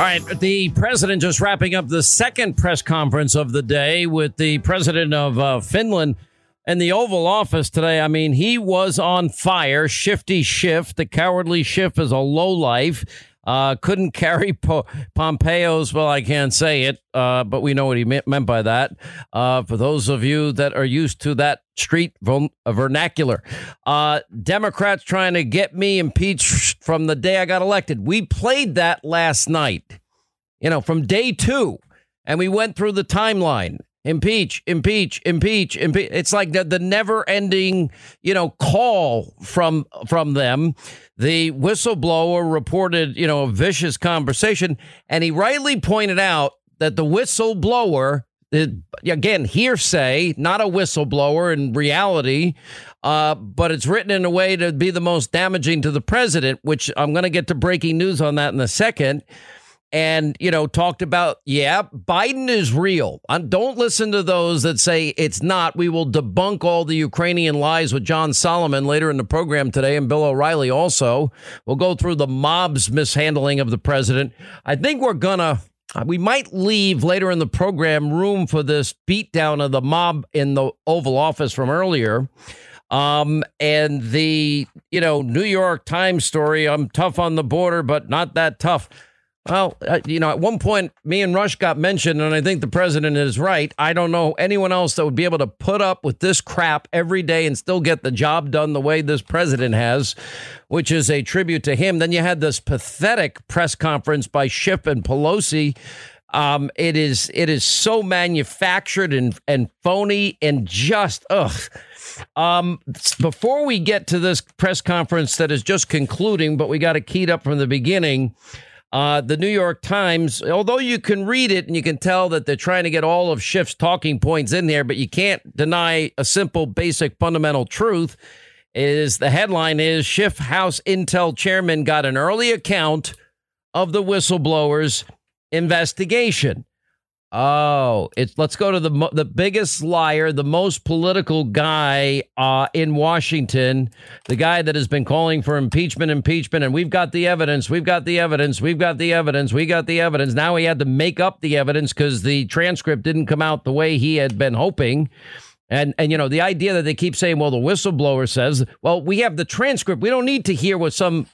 All right, the president just wrapping up the second press conference of the day with the president of uh, Finland in the Oval Office today. I mean, he was on fire. Shifty Schiff, the cowardly Schiff is a low life. Uh, couldn't carry po- Pompeo's, well, I can't say it, uh, but we know what he meant, by that. Uh, for those of you that are used to that street vernacular, uh, Democrats trying to get me impeached from the day I got elected. We played that last night, you know, from day two, and we went through the timeline impeach, impeach, impeach, impeach. It's like the, the never ending, you know, call from from them. The whistleblower reported, you know, a vicious conversation, and he rightly pointed out that the whistleblower, again, hearsay, not a whistleblower in reality, uh, but it's written in a way to be the most damaging to the president, which I'm going to get to breaking news on that in a second and you know talked about yeah biden is real. Uh, don't listen to those that say it's not. We will debunk all the ukrainian lies with john solomon later in the program today and bill o'reilly also. We'll go through the mob's mishandling of the president. I think we're gonna uh, we might leave later in the program room for this beatdown of the mob in the oval office from earlier. Um, and the you know new york times story i'm tough on the border but not that tough well, uh, you know, at one point, me and Rush got mentioned, and I think the president is right. I don't know anyone else that would be able to put up with this crap every day and still get the job done the way this president has, which is a tribute to him. Then you had this pathetic press conference by Schiff and Pelosi. Um, it is it is so manufactured and and phony and just ugh. Um, before we get to this press conference that is just concluding, but we got to keyed up from the beginning. Uh, the New York Times, although you can read it and you can tell that they're trying to get all of Schiff's talking points in there, but you can't deny a simple, basic, fundamental truth. Is the headline is Schiff House Intel chairman got an early account of the whistleblowers investigation. Oh, it's let's go to the the biggest liar, the most political guy uh, in Washington, the guy that has been calling for impeachment, impeachment, and we've got the evidence, we've got the evidence, we've got the evidence, we got the evidence. Now he had to make up the evidence because the transcript didn't come out the way he had been hoping. And and you know the idea that they keep saying, well, the whistleblower says, well, we have the transcript. We don't need to hear what some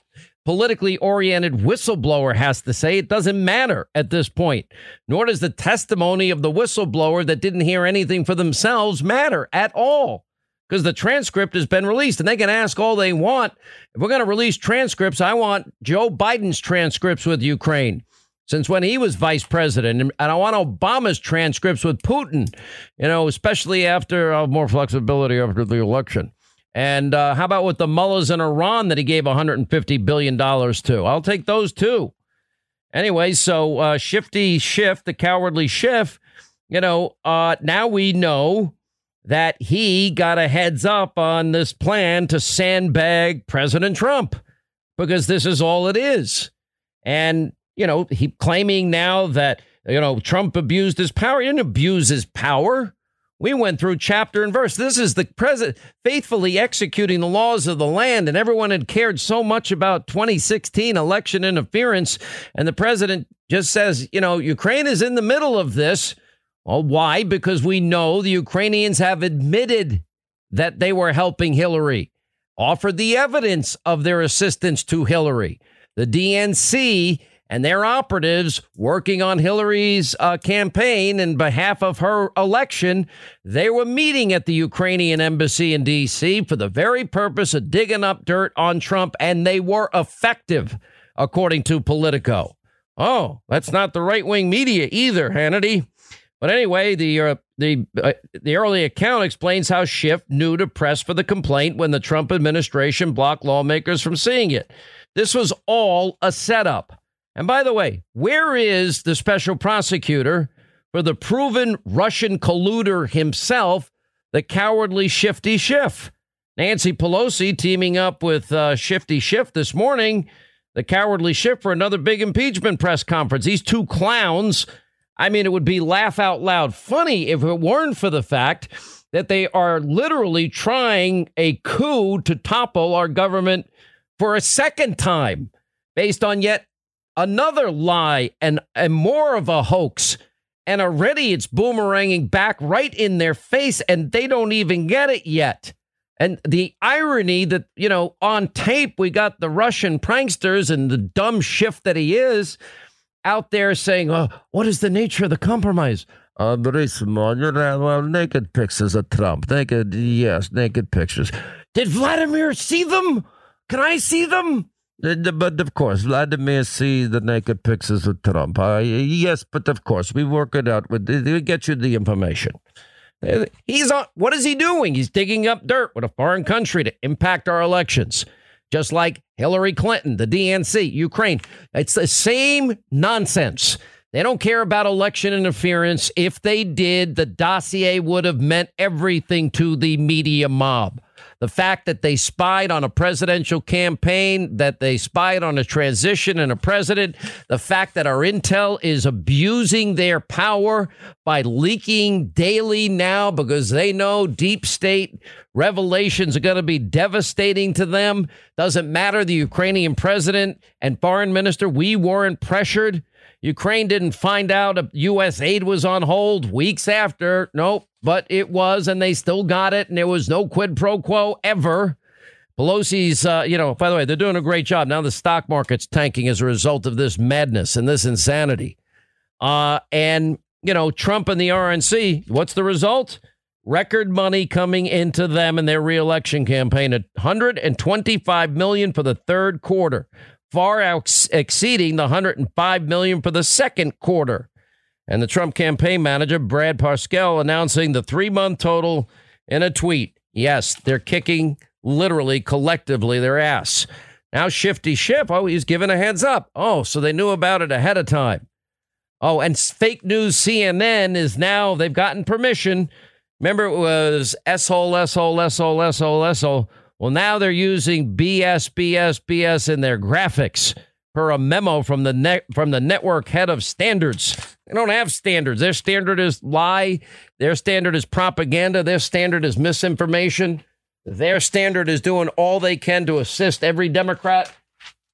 politically oriented whistleblower has to say. It doesn't matter at this point, nor does the testimony of the whistleblower that didn't hear anything for themselves matter at all because the transcript has been released and they can ask all they want. If we're going to release transcripts, I want Joe Biden's transcripts with Ukraine since when he was vice president. And I want Obama's transcripts with Putin, you know, especially after uh, more flexibility after the election. And uh, how about with the mullahs in Iran that he gave $150 billion to? I'll take those too. Anyway, so uh, Shifty Schiff, the cowardly Schiff, you know, uh, now we know that he got a heads up on this plan to sandbag President Trump because this is all it is. And, you know, he claiming now that, you know, Trump abused his power. He didn't abuse his power. We went through chapter and verse. This is the president faithfully executing the laws of the land, and everyone had cared so much about 2016 election interference. And the president just says, you know, Ukraine is in the middle of this. Well, why? Because we know the Ukrainians have admitted that they were helping Hillary, offered the evidence of their assistance to Hillary. The DNC and their operatives working on Hillary's uh, campaign in behalf of her election, they were meeting at the Ukrainian embassy in D.C. for the very purpose of digging up dirt on Trump, and they were effective, according to Politico. Oh, that's not the right wing media either, Hannity. But anyway, the uh, the uh, the early account explains how Schiff knew to press for the complaint when the Trump administration blocked lawmakers from seeing it. This was all a setup. And by the way, where is the special prosecutor for the proven Russian colluder himself, the cowardly Shifty Schiff? Nancy Pelosi teaming up with uh, Shifty Schiff this morning, the cowardly Schiff for another big impeachment press conference. These two clowns, I mean, it would be laugh out loud funny if it weren't for the fact that they are literally trying a coup to topple our government for a second time based on yet another lie and, and more of a hoax. And already it's boomeranging back right in their face, and they don't even get it yet. And the irony that, you know, on tape, we got the Russian pranksters and the dumb Schiff that he is out there saying, oh, What is the nature of the compromise? Well, naked pictures of Trump. Naked, yes, naked pictures. Did Vladimir see them? Can I see them? But of course, Vladimir sees the naked pictures of Trump. Uh, yes, but of course, we work it out. With, we get you the information. He's on. What is he doing? He's digging up dirt with a foreign country to impact our elections, just like Hillary Clinton, the DNC, Ukraine. It's the same nonsense. They don't care about election interference. If they did, the dossier would have meant everything to the media mob. The fact that they spied on a presidential campaign, that they spied on a transition and a president, the fact that our intel is abusing their power by leaking daily now because they know deep state revelations are going to be devastating to them. Doesn't matter the Ukrainian president and foreign minister, we weren't pressured. Ukraine didn't find out U.S. aid was on hold weeks after. Nope, but it was, and they still got it, and there was no quid pro quo ever. Pelosi's, uh, you know, by the way, they're doing a great job. Now the stock market's tanking as a result of this madness and this insanity. Uh, and, you know, Trump and the RNC, what's the result? Record money coming into them in their reelection campaign at 125 million for the third quarter far ex- exceeding the 105 million for the second quarter. And the Trump campaign manager Brad Parscale announcing the 3-month total in a tweet. Yes, they're kicking literally collectively their ass. Now Shifty Schiff, oh, he's given a heads up. Oh, so they knew about it ahead of time. Oh, and fake news CNN is now they've gotten permission. Remember, it was S hole, S hole, S hole, S hole, S hole. Well, now they're using BS, BS, BS in their graphics per a memo from the net from the network head of standards. They don't have standards. Their standard is lie. Their standard is propaganda. Their standard is misinformation. Their standard is doing all they can to assist every Democrat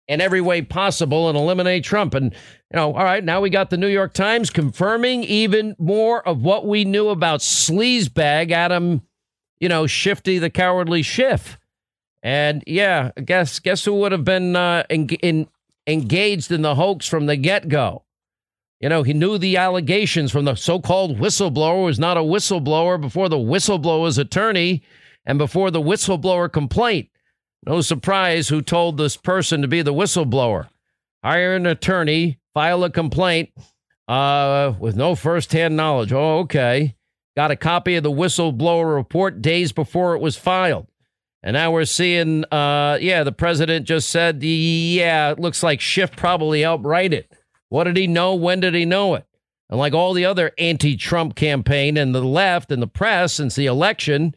in every way possible and eliminate Trump. And, you know, all right, now we got the New York Times confirming even more of what we knew about sleazebag Adam, you know, Shifty the Cowardly Schiff. And yeah, guess guess who would have been uh, in, engaged in the hoax from the get go? You know, he knew the allegations from the so called whistleblower was not a whistleblower before the whistleblower's attorney and before the whistleblower complaint. No surprise who told this person to be the whistleblower. Hire an attorney, file a complaint uh, with no firsthand knowledge. Oh, okay. Got a copy of the whistleblower report days before it was filed. And now we're seeing, uh, yeah, the president just said, yeah, it looks like Schiff probably write it. What did he know? When did he know it? And like all the other anti Trump campaign and the left and the press since the election,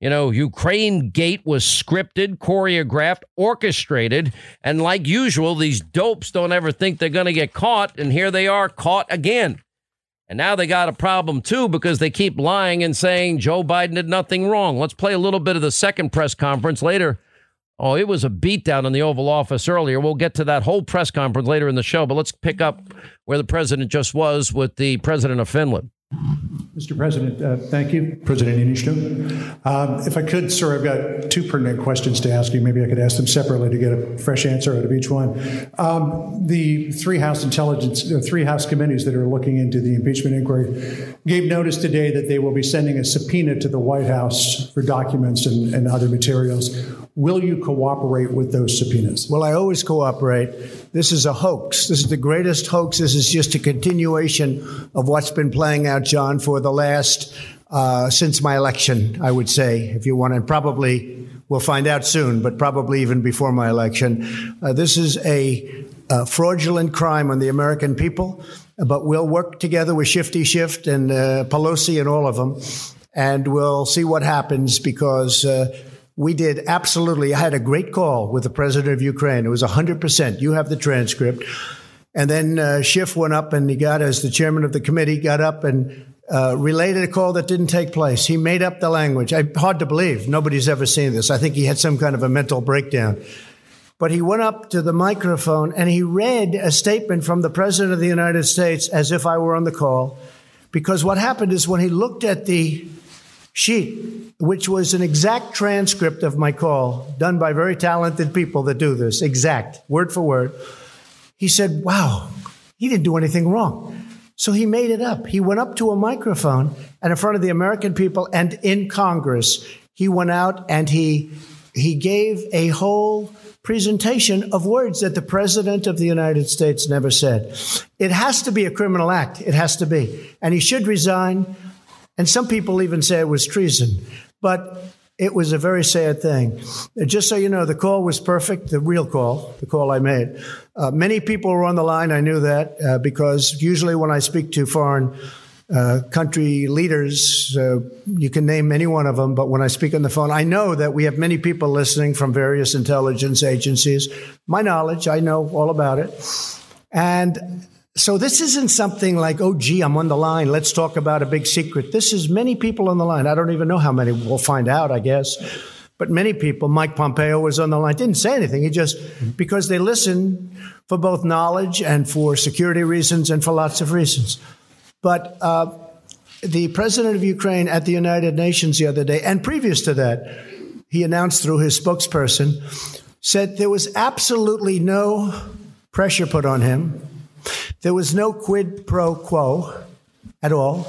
you know, Ukraine Gate was scripted, choreographed, orchestrated. And like usual, these dopes don't ever think they're going to get caught. And here they are caught again. And now they got a problem too because they keep lying and saying Joe Biden did nothing wrong. Let's play a little bit of the second press conference later. Oh, it was a beatdown in the Oval Office earlier. We'll get to that whole press conference later in the show, but let's pick up where the president just was with the president of Finland. Mr. President, uh, thank you. President Niinistö. Um, if I could, sir, I've got two pertinent questions to ask you. Maybe I could ask them separately to get a fresh answer out of each one. Um, the three House intelligence, uh, three House committees that are looking into the impeachment inquiry gave notice today that they will be sending a subpoena to the White House for documents and, and other materials. Will you cooperate with those subpoenas? Well, I always cooperate. This is a hoax. This is the greatest hoax. This is just a continuation of what's been playing out, John, for the last, uh, since my election, I would say, if you want, and probably we'll find out soon, but probably even before my election. Uh, this is a, a, fraudulent crime on the American people, but we'll work together with Shifty Schiff and uh, Pelosi and all of them, and we'll see what happens because uh, we did absolutely. I had a great call with the president of Ukraine. It was 100%. You have the transcript. And then uh, Schiff went up and he got, as the chairman of the committee, got up and uh, related a call that didn't take place. He made up the language. I, hard to believe. Nobody's ever seen this. I think he had some kind of a mental breakdown. but he went up to the microphone and he read a statement from the President of the United States as if I were on the call. Because what happened is when he looked at the sheet, which was an exact transcript of my call, done by very talented people that do this, exact, word for word, he said, Wow, he didn't do anything wrong. So he made it up. He went up to a microphone and in front of the American people and in Congress, he went out and he he gave a whole presentation of words that the president of the United States never said. It has to be a criminal act. It has to be. And he should resign. And some people even say it was treason. But it was a very sad thing. Just so you know, the call was perfect, the real call, the call I made. Uh, many people were on the line. I knew that uh, because usually when I speak to foreign uh, country leaders. Uh, you can name any one of them, but when I speak on the phone, I know that we have many people listening from various intelligence agencies. My knowledge, I know all about it. And so this isn't something like, oh, gee, I'm on the line. Let's talk about a big secret. This is many people on the line. I don't even know how many. We'll find out, I guess. But many people, Mike Pompeo was on the line, didn't say anything. He just, because they listen for both knowledge and for security reasons and for lots of reasons. But uh, the president of Ukraine at the United Nations the other day, and previous to that, he announced through his spokesperson, said there was absolutely no pressure put on him. There was no quid pro quo at all.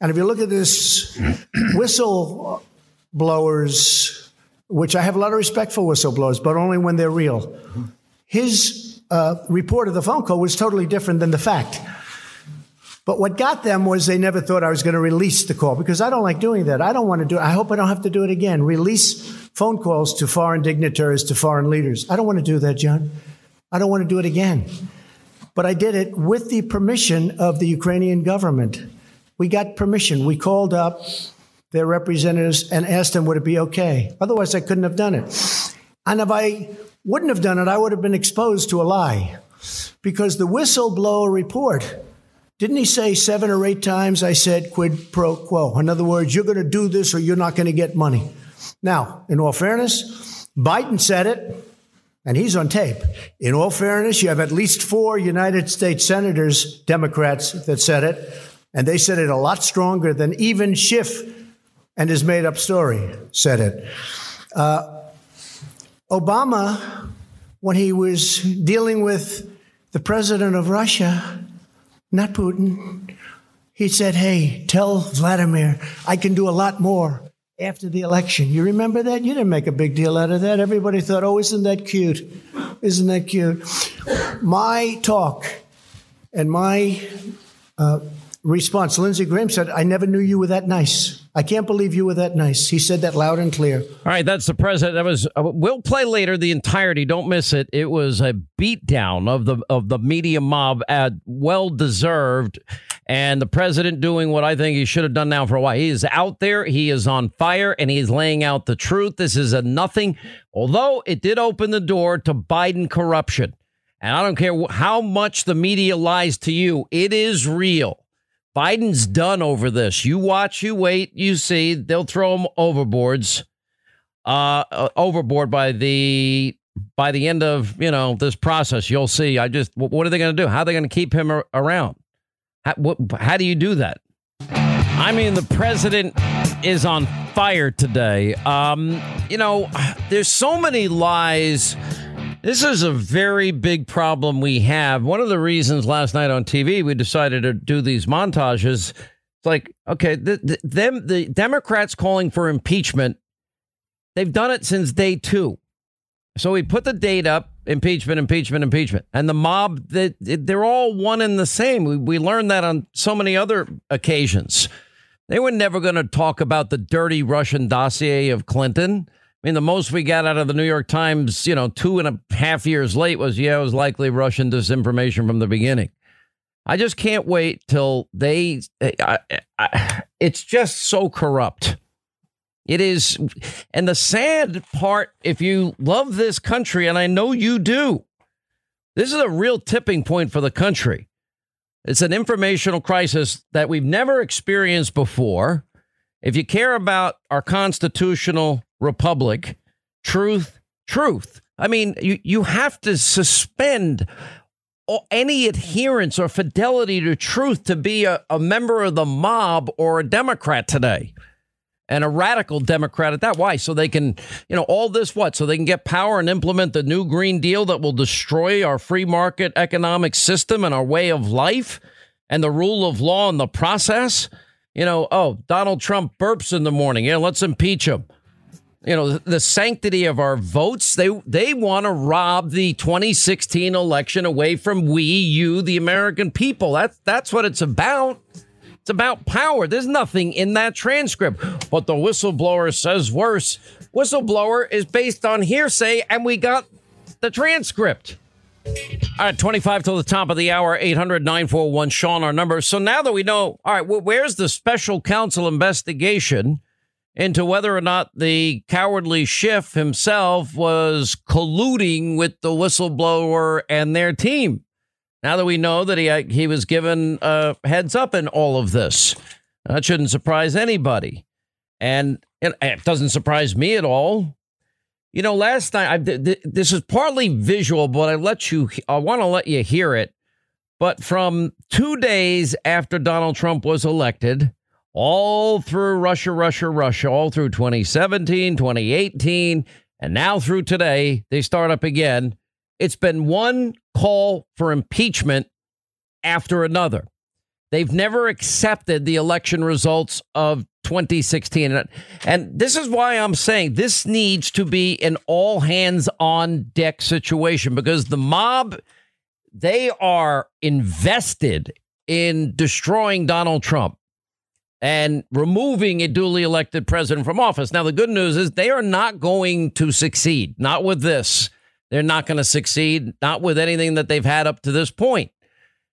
And if you look at this whistleblowers, which I have a lot of respect for whistleblowers, but only when they're real, his uh, report of the phone call was totally different than the fact. But what got them was they never thought I was going to release the call because I don't like doing that. I don't want to do it. I hope I don't have to do it again. Release phone calls to foreign dignitaries, to foreign leaders. I don't want to do that, John. I don't want to do it again. But I did it with the permission of the Ukrainian government. We got permission. We called up their representatives and asked them, would it be okay? Otherwise, I couldn't have done it. And if I wouldn't have done it, I would have been exposed to a lie because the whistleblower report didn't he say seven or eight times I said quid pro quo? In other words, you're going to do this or you're not going to get money. Now, in all fairness, Biden said it, and he's on tape. In all fairness, you have at least four United States senators, Democrats, that said it, and they said it a lot stronger than even Schiff and his made up story said it. Uh, Obama, when he was dealing with the president of Russia, not Putin. He said, Hey, tell Vladimir I can do a lot more after the election. You remember that? You didn't make a big deal out of that. Everybody thought, Oh, isn't that cute? Isn't that cute? My talk and my uh, response, Lindsey Graham said, I never knew you were that nice. I can't believe you were that nice. He said that loud and clear. All right, that's the president. That was. Uh, we'll play later the entirety. Don't miss it. It was a beatdown of the of the media mob, at well deserved, and the president doing what I think he should have done now for a while. He is out there. He is on fire, and he is laying out the truth. This is a nothing. Although it did open the door to Biden corruption, and I don't care how much the media lies to you. It is real. Biden's done over this. You watch, you wait, you see. They'll throw him overboards, uh, uh, overboard by the by the end of you know this process. You'll see. I just what are they going to do? How are they going to keep him around? How, what, how do you do that? I mean, the president is on fire today. Um, you know, there's so many lies this is a very big problem we have. One of the reasons last night on TV we decided to do these montages. It's like, okay, the, the, them the Democrats calling for impeachment. They've done it since day two. So we put the date up: impeachment, impeachment, impeachment, and the mob. They, they're all one and the same. We, we learned that on so many other occasions. They were never going to talk about the dirty Russian dossier of Clinton. I mean, the most we got out of the New York Times, you know, two and a half years late was, yeah, it was likely Russian disinformation from the beginning. I just can't wait till they. I, I, it's just so corrupt. It is. And the sad part, if you love this country, and I know you do, this is a real tipping point for the country. It's an informational crisis that we've never experienced before. If you care about our constitutional republic, truth, truth. I mean, you, you have to suspend any adherence or fidelity to truth to be a, a member of the mob or a Democrat today and a radical Democrat at that. Why? So they can, you know, all this what? So they can get power and implement the new Green Deal that will destroy our free market economic system and our way of life and the rule of law in the process. You know, oh, Donald Trump burps in the morning. Yeah, let's impeach him. You know, the sanctity of our votes. They they want to rob the 2016 election away from we, you, the American people. That's that's what it's about. It's about power. There's nothing in that transcript. But the whistleblower says worse. Whistleblower is based on hearsay, and we got the transcript. All right, 25 till the top of the hour, 800 941 Sean, our number. So now that we know, all right, well, where's the special counsel investigation into whether or not the cowardly Schiff himself was colluding with the whistleblower and their team? Now that we know that he uh, he was given a heads up in all of this, that shouldn't surprise anybody, and it doesn't surprise me at all. You know, last night I, this is partly visual, but I let you. I want to let you hear it. But from two days after Donald Trump was elected, all through Russia, Russia, Russia, all through 2017, 2018, and now through today, they start up again. It's been one call for impeachment after another. They've never accepted the election results of 2016. And this is why I'm saying this needs to be an all hands on deck situation because the mob, they are invested in destroying Donald Trump and removing a duly elected president from office. Now, the good news is they are not going to succeed, not with this. They're not going to succeed, not with anything that they've had up to this point.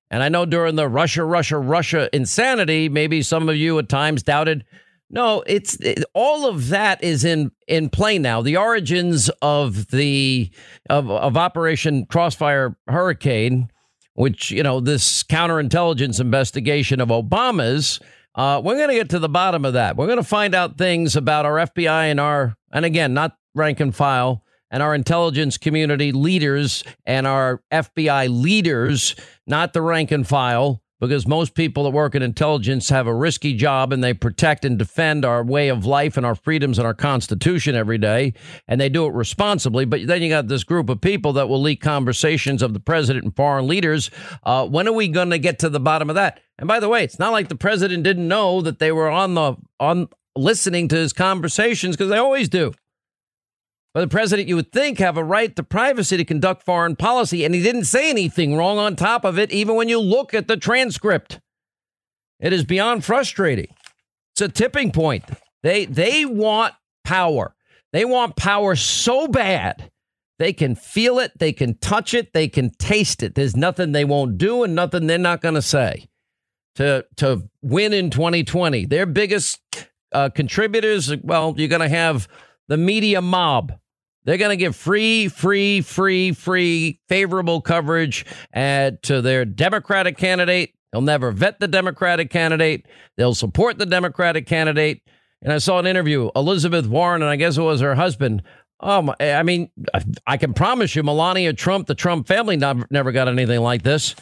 And I know during the Russia, Russia, Russia insanity, maybe some of you at times doubted. No, it's it, all of that is in in play now. The origins of the of, of Operation Crossfire Hurricane, which you know this counterintelligence investigation of Obama's. Uh, we're going to get to the bottom of that. We're going to find out things about our FBI and our and again, not rank and file and our intelligence community leaders and our FBI leaders, not the rank and file, because most people that work in intelligence have a risky job and they protect and defend our way of life and our freedoms and our Constitution every day, and they do it responsibly. But then you got this group of people that will leak conversations of the president and foreign leaders. Uh, when are we going to get to the bottom of that? And by the way, it's not like the president didn't know that they were on the on listening to his conversations because they always do. But the president, you would think, have a right to privacy to conduct foreign policy, and he didn't say anything wrong on top of it, even when you look at the transcript. It is beyond frustrating. It's a tipping point. They they want power. They want power so bad. They can feel it, they can touch it, they can taste it. There's nothing they won't do and nothing they're not going to say to to win in 2020. Their biggest uh, contributors, well, you're going to have the media mob they're going to give free, free, free, free, favorable coverage uh, to their Democratic candidate. They'll never vet the Democratic candidate. They'll support the Democratic candidate. And I saw an interview, Elizabeth Warren, and I guess it was her husband. Um, I mean, I can promise you, Melania Trump, the Trump family, never got anything like this.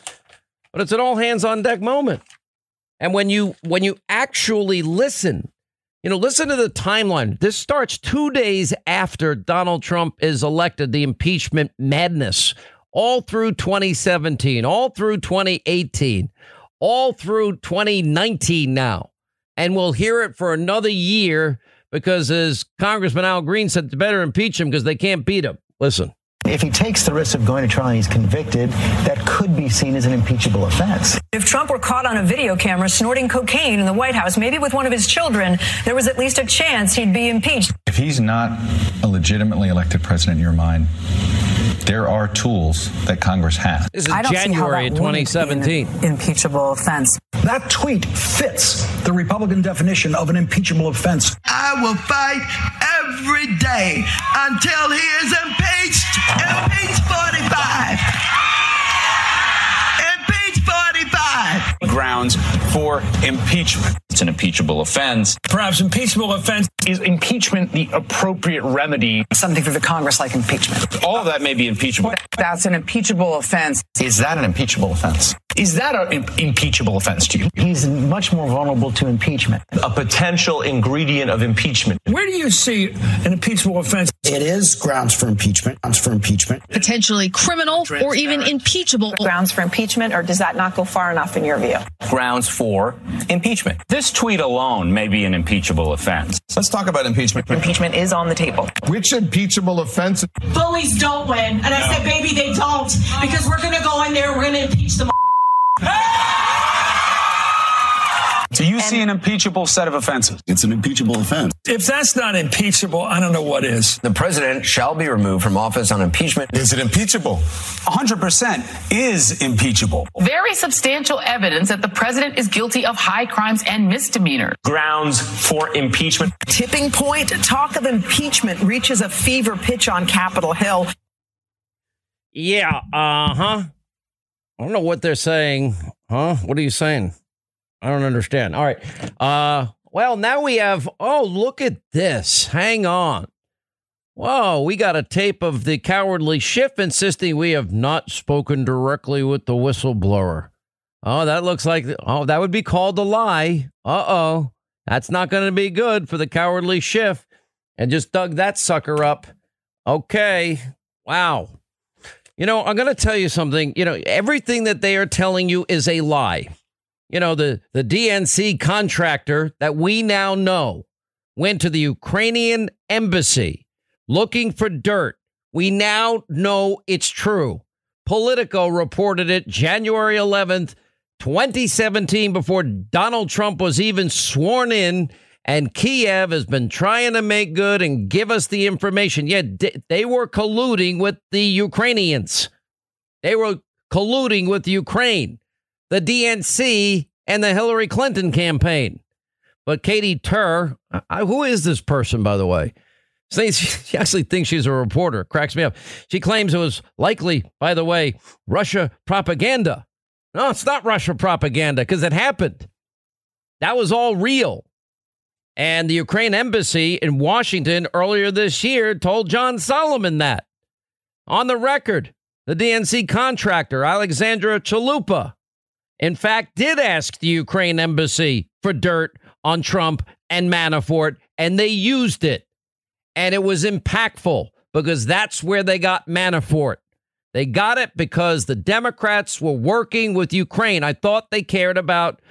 But it's an all hands on deck moment. And when you when you actually listen you know, listen to the timeline. This starts two days after Donald Trump is elected, the impeachment madness, all through 2017, all through 2018, all through 2019 now. And we'll hear it for another year because, as Congressman Al Green said, better impeach him because they can't beat him. Listen. If he takes the risk of going to trial and he's convicted, that could be seen as an impeachable offense. If Trump were caught on a video camera snorting cocaine in the White House, maybe with one of his children, there was at least a chance he'd be impeached. If he's not a legitimately elected president in your mind, there are tools that Congress has. This is January 2017. impeachable offense. That tweet fits the Republican definition of an impeachable offense. I will fight every day until he is impeached. Impeach 45. Impeach 45. Grounds for impeachment. It's an impeachable offense. Perhaps impeachable offense is impeachment the appropriate remedy. Something for the Congress like impeachment. All of that may be impeachable. That's an impeachable offense. Is that an impeachable offense? Is that an impeachable offense to you? He's much more vulnerable to impeachment. A potential ingredient of impeachment. Where do you see an impeachable offense? It is grounds for impeachment. Grounds for impeachment. Potentially criminal or even impeachable. Grounds for impeachment, or does that not go far enough in your view? Grounds for impeachment. This tweet alone may be an impeachable offense. Let's talk about impeachment. Impeachment is on the table. Which impeachable offense? Bullies don't win. And I said, baby, they don't. Because we're going to go in there, we're going to impeach them. Do you see an impeachable set of offenses? It's an impeachable offense. If that's not impeachable, I don't know what is. The president shall be removed from office on impeachment. Is it impeachable? 100% is impeachable. Very substantial evidence that the president is guilty of high crimes and misdemeanors. Grounds for impeachment. Tipping point. Talk of impeachment reaches a fever pitch on Capitol Hill. Yeah, uh huh. I don't know what they're saying. Huh? What are you saying? I don't understand. All right. Uh well, now we have oh, look at this. Hang on. Whoa, we got a tape of the cowardly Schiff insisting we have not spoken directly with the whistleblower. Oh, that looks like oh, that would be called a lie. Uh-oh. That's not going to be good for the cowardly Schiff. And just dug that sucker up. Okay. Wow. You know, I'm going to tell you something. You know, everything that they are telling you is a lie. You know, the, the DNC contractor that we now know went to the Ukrainian embassy looking for dirt. We now know it's true. Politico reported it January 11th, 2017, before Donald Trump was even sworn in. And Kiev has been trying to make good and give us the information. Yet yeah, they were colluding with the Ukrainians. They were colluding with Ukraine, the DNC, and the Hillary Clinton campaign. But Katy Tur, I, who is this person, by the way? She actually thinks she's a reporter. Cracks me up. She claims it was likely, by the way, Russia propaganda. No, it's not Russia propaganda because it happened. That was all real. And the Ukraine embassy in Washington earlier this year told John Solomon that. On the record, the DNC contractor, Alexandra Chalupa, in fact, did ask the Ukraine embassy for dirt on Trump and Manafort, and they used it. And it was impactful because that's where they got Manafort. They got it because the Democrats were working with Ukraine. I thought they cared about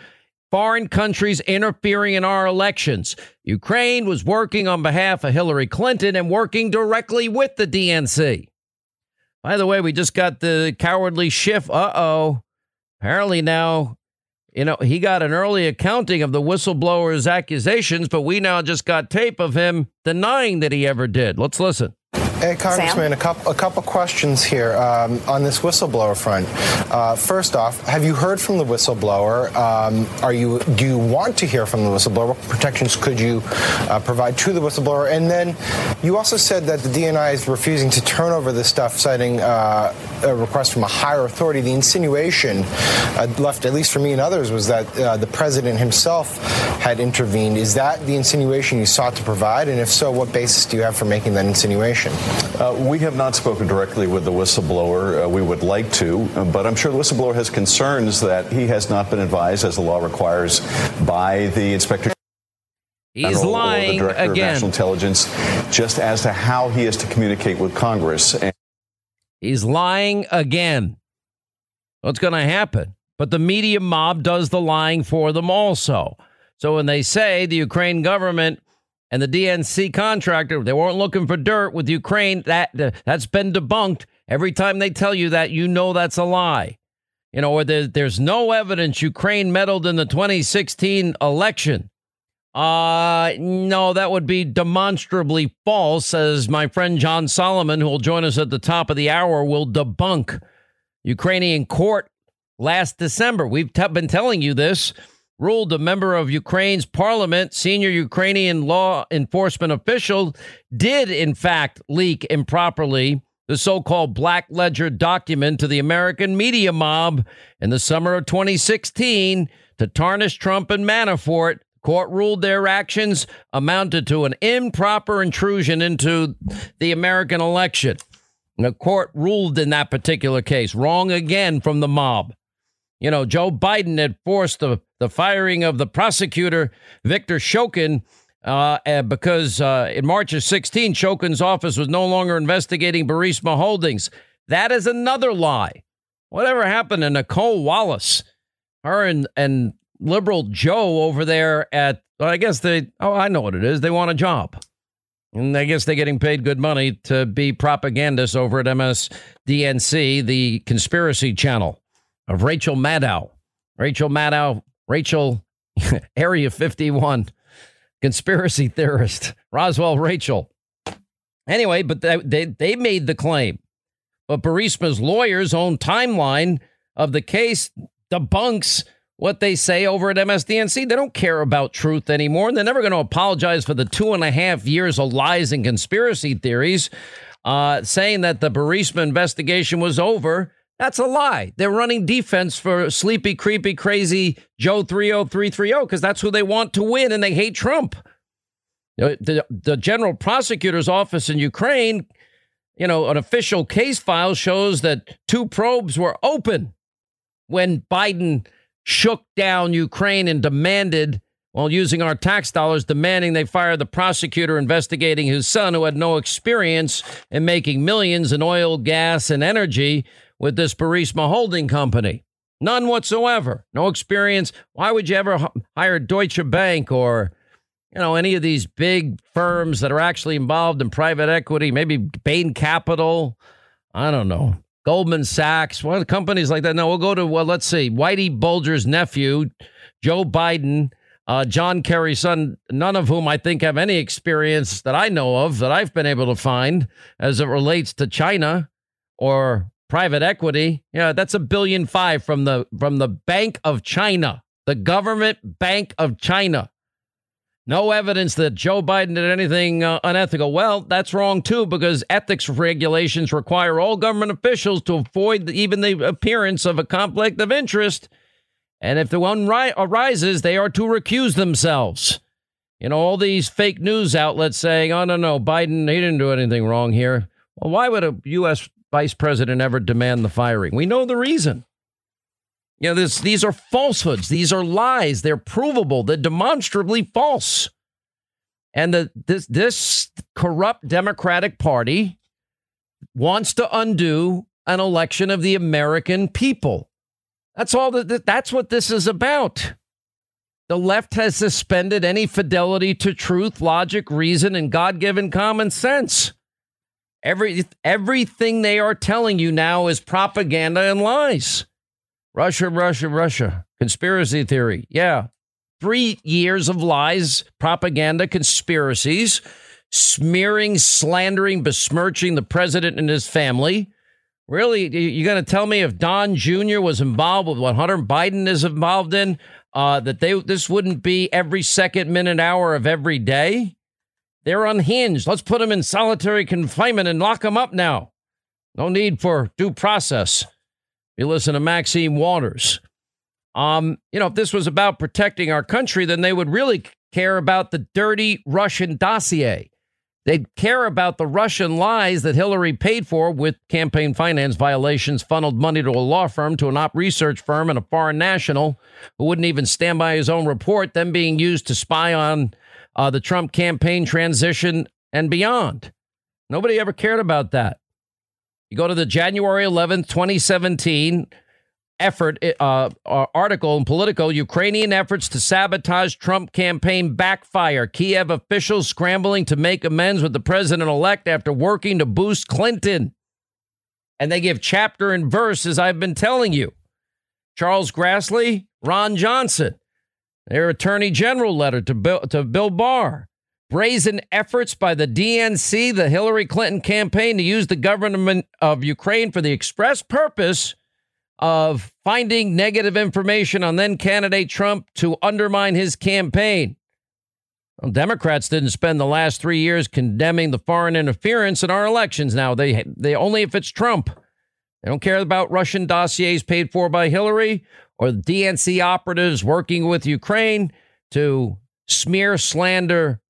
foreign countries interfering in our elections. Ukraine was working on behalf of Hillary Clinton and working directly with the DNC. By the way, we just got the cowardly Schiff. Uh oh. Apparently now, you know, he got an early accounting of the whistleblower's accusations, but we now just got tape of him denying that he ever did. Let's listen. Hey, Congressman, a couple, a couple questions here um, on this whistleblower front. Uh, first off, have you heard from the whistleblower? Um, are you do you want to hear from the whistleblower? What protections could you uh, provide to the whistleblower? And then you also said that the DNI is refusing to turn over this stuff, citing uh, a request from a higher authority. The insinuation uh, left, at least for me and others, was that uh, the president himself had intervened. Is that the insinuation you sought to provide? And if so, what basis do you have for making that insinuation? Uh, we have not spoken directly with the whistleblower. Uh, we would like to, but I'm sure the whistleblower has concerns that he has not been advised, as the law requires, by the inspector. He's lying or the director again. Of National Intelligence, just as to how he is to communicate with Congress. And- He's lying again. What's going to happen? But the media mob does the lying for them also. So when they say the Ukraine government and the DNC contractor, they weren't looking for dirt with Ukraine. That that's been debunked. Every time they tell you that, you know that's a lie. You know, or there, there's no evidence Ukraine meddled in the 2016 election. Uh no, that would be demonstrably false, as my friend John Solomon, who will join us at the top of the hour, will debunk. Ukrainian court last December. We've t- been telling you this ruled a member of Ukraine's parliament, senior Ukrainian law enforcement official, did in fact leak improperly the so called Black Ledger document to the American media mob in the summer of 2016 to tarnish Trump and Manafort. Court ruled their actions amounted to an improper intrusion into the American election. The court ruled in that particular case wrong again from the mob. You know, Joe Biden had forced the, the firing of the prosecutor, Victor Shokin, uh, because uh, in March of 16, Shokin's office was no longer investigating Burisma Holdings. That is another lie. Whatever happened to Nicolle Wallace? Her and, and liberal Joe over there at, well, I guess they, oh, I know what it is. They want a job. And I guess they're getting paid good money to be propagandists over at MSDNC, the conspiracy channel of Rachel Maddow. Rachel Maddow, Rachel, Area 51, conspiracy theorist, Roswell Rachel. Anyway, but they, they, they made the claim. But Burisma's lawyer's own timeline of the case debunks what they say over at MSDNC. They don't care about truth anymore. And they're never going to apologize for the two and a half years of lies and conspiracy theories, uh, saying that the Burisma investigation was over. That's a lie. They're running defense for sleepy, creepy, crazy Joe 30330 because that's who they want to win and they hate Trump. The, the general prosecutor's office in Ukraine, you know, an official case file shows that two probes were open when Biden shook down Ukraine and demanded, while using our tax dollars, demanding they fire the prosecutor investigating his son, who had no experience in making millions in oil, gas, and energy with this Burisma holding company. None whatsoever. No experience. Why would you ever hire Deutsche Bank or, you know, any of these big firms that are actually involved in private equity? Maybe Bain Capital. I don't know. Goldman Sachs, one of the companies like that. No, we'll go to, well, let's see, Whitey Bulger's nephew, Joe Biden, uh, John Kerry's son, none of whom I think have any experience that I know of that I've been able to find as it relates to China or private equity. Yeah, that's a billion five from the from the Bank of China, the government Bank of China. No evidence that Joe Biden did anything uh, unethical. Well, that's wrong too, because ethics regulations require all government officials to avoid the, even the appearance of a conflict of interest. And if the one ri- arises, they are to recuse themselves. You know, all these fake news outlets saying, oh, no, no, Biden, he didn't do anything wrong here. Well, why would a U.S. vice president ever demand the firing? We know the reason. You know, this, these are falsehoods. These are lies. They're provable. They're demonstrably false. And the, this, this corrupt Democratic Party wants to undo an election of the American people. That's all that, that's what this is about. The left has suspended any fidelity to truth, logic, reason, and God given common sense. Every, everything they are telling you now is propaganda and lies. Russia, Russia, Russia. Conspiracy theory. Yeah. Three years of lies, propaganda, conspiracies, smearing, slandering, besmirching the president and his family. Really, you're going to tell me if Don Jr. was involved with what Hunter Biden is involved in, uh, that they this wouldn't be every second, minute, hour of every day? They're unhinged. Let's put them in solitary confinement and lock them up now. No need for due process. You listen to Maxine Waters. Um, you know, if this was about protecting our country, then they would really care about the dirty Russian dossier. They'd care about the Russian lies that Hillary paid for with campaign finance violations, funneled money to a law firm, to an op research firm, and a foreign national who wouldn't even stand by his own report, then being used to spy on uh, the Trump campaign transition and beyond. Nobody ever cared about that. You go to the January 11th, 2017 effort uh, uh, article in Politico Ukrainian efforts to sabotage Trump campaign backfire. Kiev officials scrambling to make amends with the president elect after working to boost Clinton. And they give chapter and verse, as I've been telling you. Charles Grassley, Ron Johnson, their attorney general letter to Bill, to Bill Barr brazen efforts by the DNC, the Hillary Clinton campaign, to use the government of Ukraine for the express purpose of finding negative information on then candidate Trump to undermine his campaign. Well, Democrats didn't spend the last three years condemning the foreign interference in our elections. Now they they only if it's Trump. They don't care about Russian dossiers paid for by Hillary or the DNC operatives working with Ukraine to smear, slander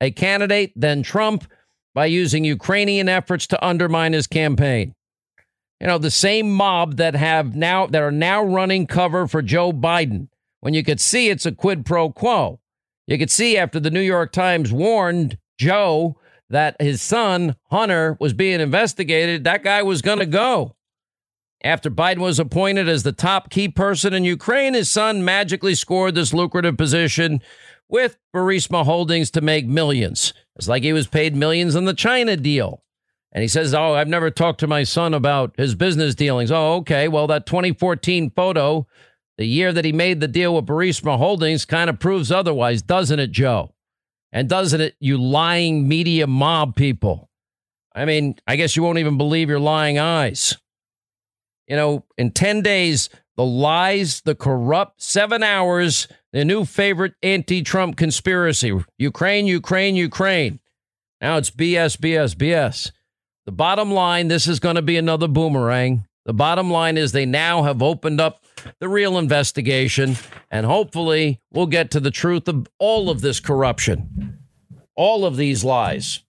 a candidate, then Trump, by using Ukrainian efforts to undermine his campaign. You know, the same mob that have now that are now running cover for Joe Biden when you could see it's a quid pro quo. You could see after the New York Times warned Joe that his son, Hunter, was being investigated, that guy was going to go. After Biden was appointed as the top key person in Ukraine, his son magically scored this lucrative position with Burisma Holdings to make millions. It's like he was paid millions in the China deal. And he says, Oh, I've never talked to my son about his business dealings. Oh, okay. Well, that 2014 photo, the year that he made the deal with Burisma Holdings, kind of proves otherwise, doesn't it, Joe? And doesn't it, you lying media mob people? I mean, I guess you won't even believe your lying eyes. You know, in 10 days, the lies, the corrupt, seven hours, the new favorite anti Trump conspiracy Ukraine, Ukraine, Ukraine. Now it's BS, BS, BS. The bottom line this is going to be another boomerang. The bottom line is they now have opened up the real investigation, and hopefully we'll get to the truth of all of this corruption, all of these lies.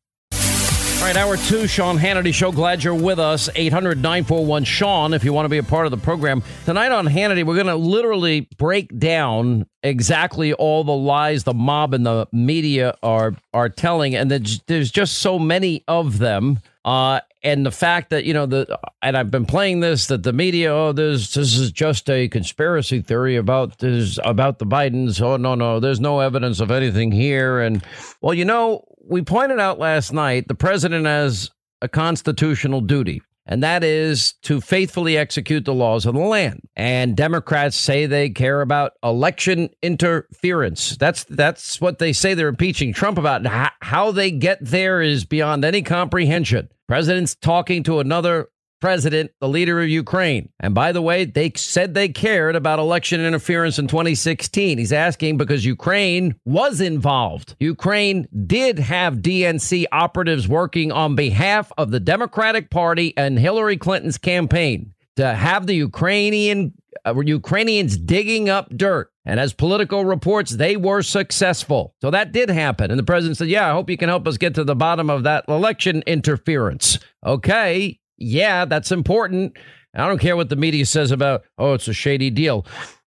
All right, hour two, Sean Hannity Show. Glad you're with us. 800 941 Sean, if you want to be a part of the program. Tonight on Hannity, we're going to literally break down exactly all the lies the mob and the media are are telling, and there's just so many of them. Uh, and the fact that you know the and I've been playing this that the media oh this this is just a conspiracy theory about this about the Bidens oh no no there's no evidence of anything here and well you know we pointed out last night the president has a constitutional duty, and that is to faithfully execute the laws of the land. And Democrats say they care about election interference. That's that's what they say they're impeaching Trump about. How they get there is beyond any comprehension. President's talking to another president, the leader of Ukraine. And by the way, they said they cared about election interference in 2016. He's asking because Ukraine was involved. Ukraine did have DNC operatives working on behalf of the Democratic Party and Hillary Clinton's campaign to have the Ukrainian uh, Ukrainians digging up dirt. And as Politico reports, they were successful. So that did happen. And the president said, Yeah, I hope you can help us get to the bottom of that election interference. Okay yeah, that's important. I don't care what the media says about, oh, it's a shady deal.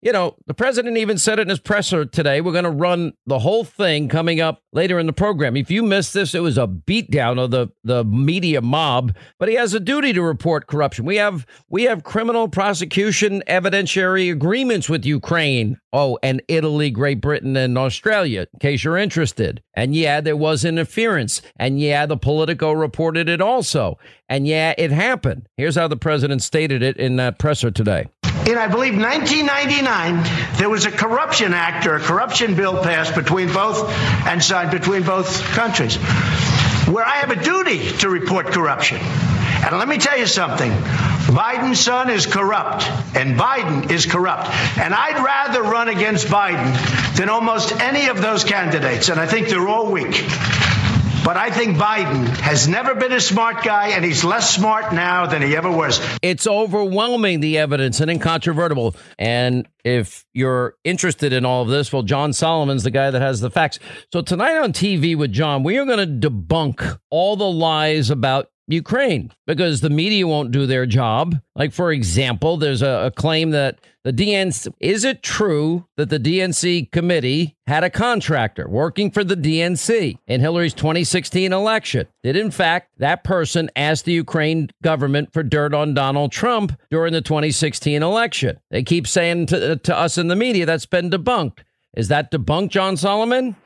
You know, the president even said it in his presser today. We're going to run the whole thing coming up later in the program. If you missed this, it was a beatdown of the, the media mob, but he has a duty to report corruption. We have we have criminal prosecution evidentiary agreements with Ukraine. Oh, and Italy, Great Britain, and Australia, in case you're interested. And yeah, there was interference. And yeah, the Politico reported it also. And yeah, it happened. Here's how the president stated it in that presser today in, I believe, 1999, there was a corruption act or a corruption bill passed between both and signed between both countries, where I have a duty to report corruption. And let me tell you something. Biden's son is corrupt, and Biden is corrupt. And I'd rather run against Biden than almost any of those candidates, and I think they're all weak. But I think Biden has never been a smart guy, and he's less smart now than he ever was. It's overwhelming, the evidence, and incontrovertible. And if you're interested in all of this, well, John Solomon's the guy that has the facts. So tonight on TV with John, we are going to debunk all the lies about Ukraine because the media won't do their job. Like, for example, there's a, a, claim that the DNC is it true that the DNC committee had a contractor working for the DNC in Hillary's 2016 election? Did, in fact, that person ask the Ukraine government for dirt on Donald Trump during the 2016 election? They keep saying to, to us in the media that's been debunked. Is that debunked, John Solomon?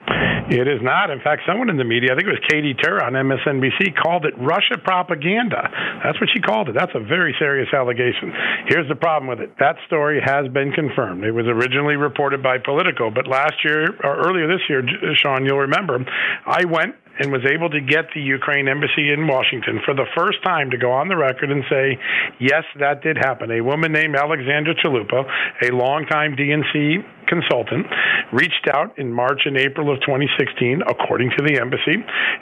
It is not. In fact, someone in the media, I think it was Katy Tur on MSNBC, called it Russia propaganda. That's what she called it. That's a very serious allegation. Here's the problem with it that story has been confirmed. It was originally reported by Politico, but last year, or earlier this year, Sean, you'll remember, I went and was able to get the Ukraine embassy in Washington for the first time to go on the record and say, yes, that did happen. A woman named Alexandra Chalupa, a longtime DNC consultant reached out in March and April of 2016, according to the embassy,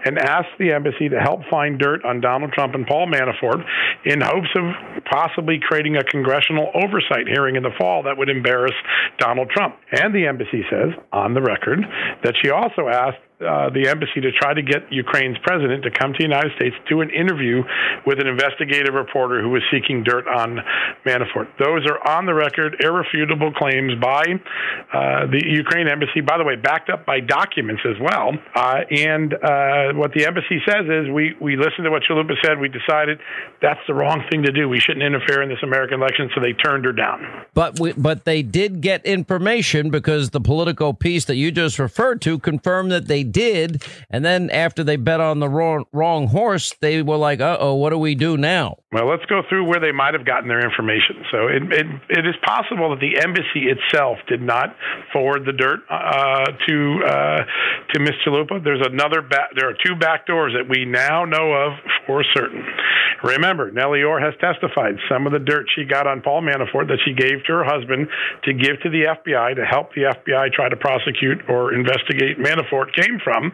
and asked the embassy to help find dirt on Donald Trump and Paul Manafort in hopes of possibly creating a congressional oversight hearing in the fall that would embarrass Donald Trump. And the embassy says, on the record, that she also asked uh, the embassy to try to get Ukraine's president to come to the United States to an interview with an investigative reporter who was seeking dirt on Manafort. Those are on the record, irrefutable claims by uh, the Ukraine embassy, by the way, backed up by documents as well. Uh, and uh, what the embassy says is we, we listened to what Chalupa said. We decided that's the wrong thing to do. We shouldn't interfere in this American election, so they turned her down. But we, but they did get information because the Politico piece that you just referred to confirmed that they did. And then after they bet on the wrong, wrong horse, they were like, uh oh, what do we do now? Well, let's go through where they might have gotten their information. So it, it, it is possible that the embassy itself did not forward the dirt uh, to uh, to Ms. Chalupa. There's another. There are two back doors that we now know of for certain. Remember, Nellie Orr has testified some of the dirt she got on Paul Manafort that she gave to her husband to give to the FBI to help the FBI try to prosecute or investigate Manafort came from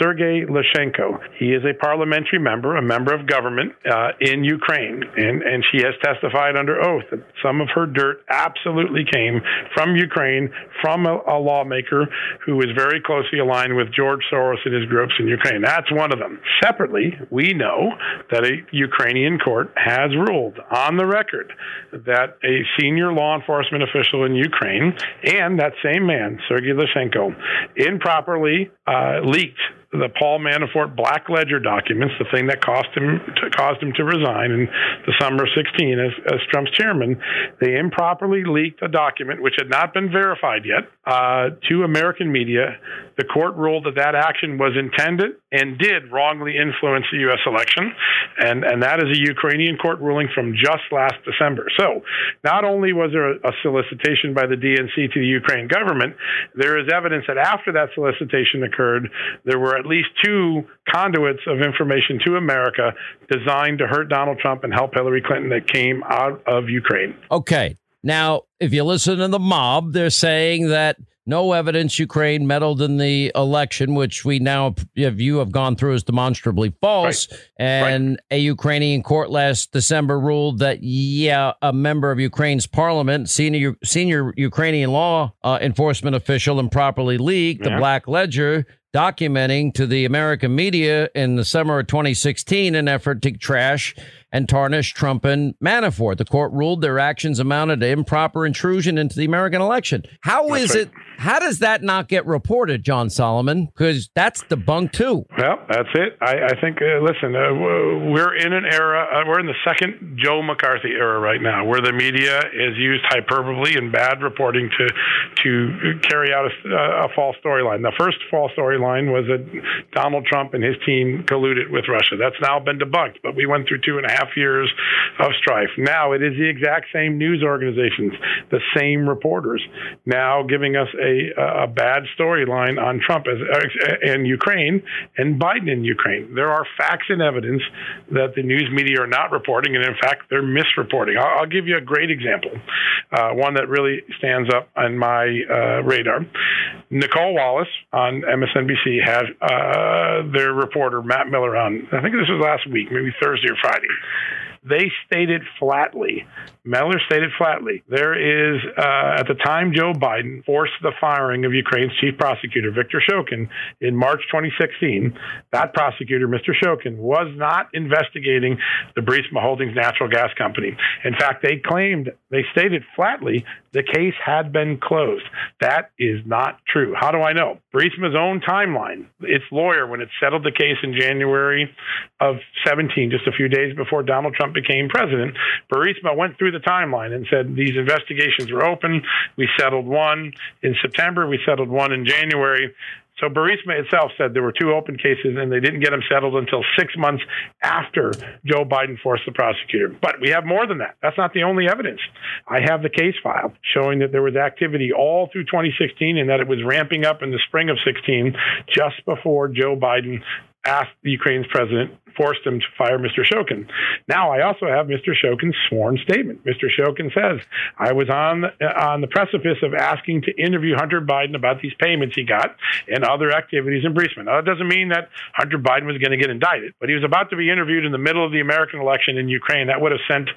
Sergei Leshchenko. He is a parliamentary member, a member of government uh, in Ukraine, and, and she has testified under oath that some of her dirt absolutely came from Ukraine, from a, a lawmaker who is very closely aligned with George Soros and his groups in Ukraine. That's one of them. Separately, we know that a Ukrainian court has ruled on the record that a senior law enforcement official in Ukraine and that same man, Sergei Leshchenko, improperly uh, leaked the Paul Manafort Black Ledger documents, the thing that cost him to, caused him to resign in the summer of 16 as, as Trump's chairman, they improperly leaked a document which had not been verified yet uh, to American media. The court ruled that that action was intended and did wrongly influence the U.S. election, and and that is a Ukrainian court ruling from just last December. So, not only was there a, a solicitation by the DNC to the Ukraine government, there is evidence that after that solicitation occurred, there were at least two conduits of information to America designed to hurt Donald Trump and help Hillary Clinton that came out of Ukraine. Okay. Now, if you listen to the mob, they're saying that no evidence Ukraine meddled in the election, which we now have you have gone through is demonstrably false. Right. And right. a Ukrainian court last December ruled that yeah, a member of Ukraine's parliament, senior senior Ukrainian law uh, enforcement official, improperly leaked yeah. the Black Ledger documenting to the American media in the summer of 2016 an effort to trash and tarnish Trump and Manafort. The court ruled their actions amounted to improper intrusion into the American election. How that's is right. it? How does that not get reported, John Solomon? Because that's debunked too. Well, that's it. I, I think. Uh, listen, uh, we're in an era. Uh, we're in the second Joe McCarthy era right now, where the media is used hyperbole and bad reporting to to carry out a, a false storyline. The first false storyline was that Donald Trump and his team colluded with Russia. That's now been debunked. But we went through two and a half half years of strife. Now it is the exact same news organizations, the same reporters, now giving us a, a bad storyline on Trump as, and Ukraine and Biden in Ukraine. There are facts and evidence that the news media are not reporting, and in fact, they're misreporting. I'll, I'll give you a great example, uh, one that really stands up on my uh, radar. Nicolle Wallace on MSNBC had uh, their reporter Matt Miller on. I think this was last week, maybe Thursday or Friday they stated flatly, Miller stated flatly, there is, uh, at the time Joe Biden forced the firing of Ukraine's chief prosecutor, Viktor Shokin, in March 2016, that prosecutor, Mr. Shokin, was not investigating the Burisma Holdings natural gas company. In fact, they claimed, they stated flatly, the case had been closed. That is not true. How do I know? Burisma's own timeline, its lawyer, when it settled the case in January of 17, just a few days before Donald Trump became president, Burisma went through the timeline and said these investigations were open. We settled one in September. We settled one in January. So Burisma itself said there were two open cases and they didn't get them settled until six months after Joe Biden forced the prosecutor. But we have more than that. That's not the only evidence. I have the case file showing that there was activity all through 2016 and that it was ramping up in the spring of 16 just before Joe Biden asked the Ukraine's president forced him to fire Mr. Shokin. Now I also have Mr. Shokin's sworn statement. Mr. Shokin says, I was on, on the precipice of asking to interview Hunter Biden about these payments he got and other activities in Burisma. Now, that doesn't mean that Hunter Biden was going to get indicted, but he was about to be interviewed in the middle of the American election in Ukraine. That would have sent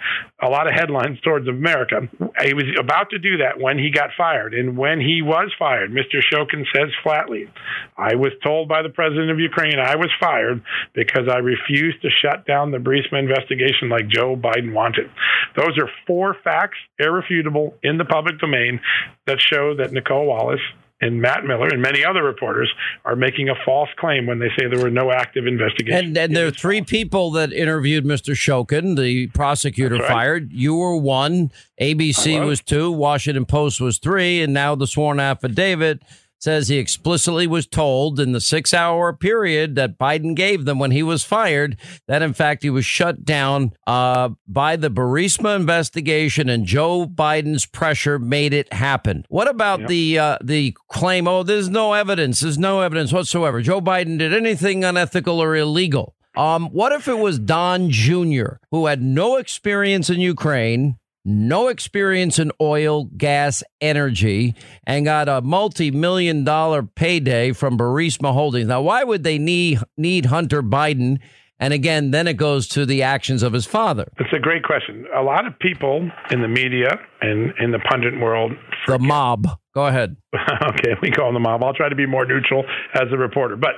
a lot of headlines towards America. He was about to do that when he got fired. And when he was fired, Mr. Shokin says flatly, I was told by the president of Ukraine I was fired because I refused to shut down the Burisma investigation like Joe Biden wanted. Those are four facts, irrefutable, in the public domain that show that Nicolle Wallace and Matt Miller and many other reporters are making a false claim when they say there were no active investigations. And, and there are three people that interviewed Mr. Shokin, the prosecutor right. fired. You were one, ABC was two, Washington Post was three, and now the sworn affidavit says he explicitly was told in the six hour period that Biden gave them when he was fired that, in fact, he was shut down uh, by the Burisma investigation and Joe Biden's pressure made it happen. What about Yep. the uh, the claim? Oh, there's no evidence. There's no evidence whatsoever. Joe Biden did anything unethical or illegal. Um, what if it was Don Jr., who had no experience in Ukraine, no experience in oil, gas, energy, and got a multi-million dollar payday from Burisma Holdings? Now, why would they need need Hunter Biden? And again, then it goes to the actions of his father. It's a great question. A lot of people in the media and in the pundit world The mob. Go ahead. okay, we call them the mob. I'll try to be more neutral as a reporter. But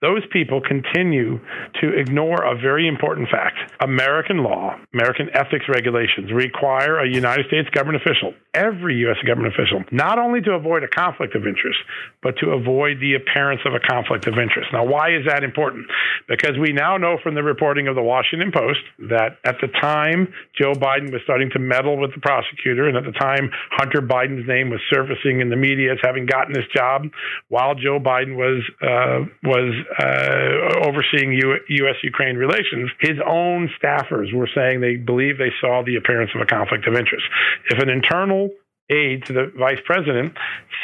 those people continue to ignore a very important fact. American law, American ethics regulations require a United States government official, every U.S. government official, not only to avoid a conflict of interest, but to avoid the appearance of a conflict of interest. Now, why is that important? Because we now know from the reporting of the Washington Post that at the time Joe Biden was starting to meddle with the prosecutor, and at the time Hunter Biden's name was surfacing in the media having gotten this job, while Joe Biden was uh, was uh, overseeing U- U.S. Ukraine relations, his own staffers were saying they believe they saw the appearance of a conflict of interest. If an internal aide to the vice president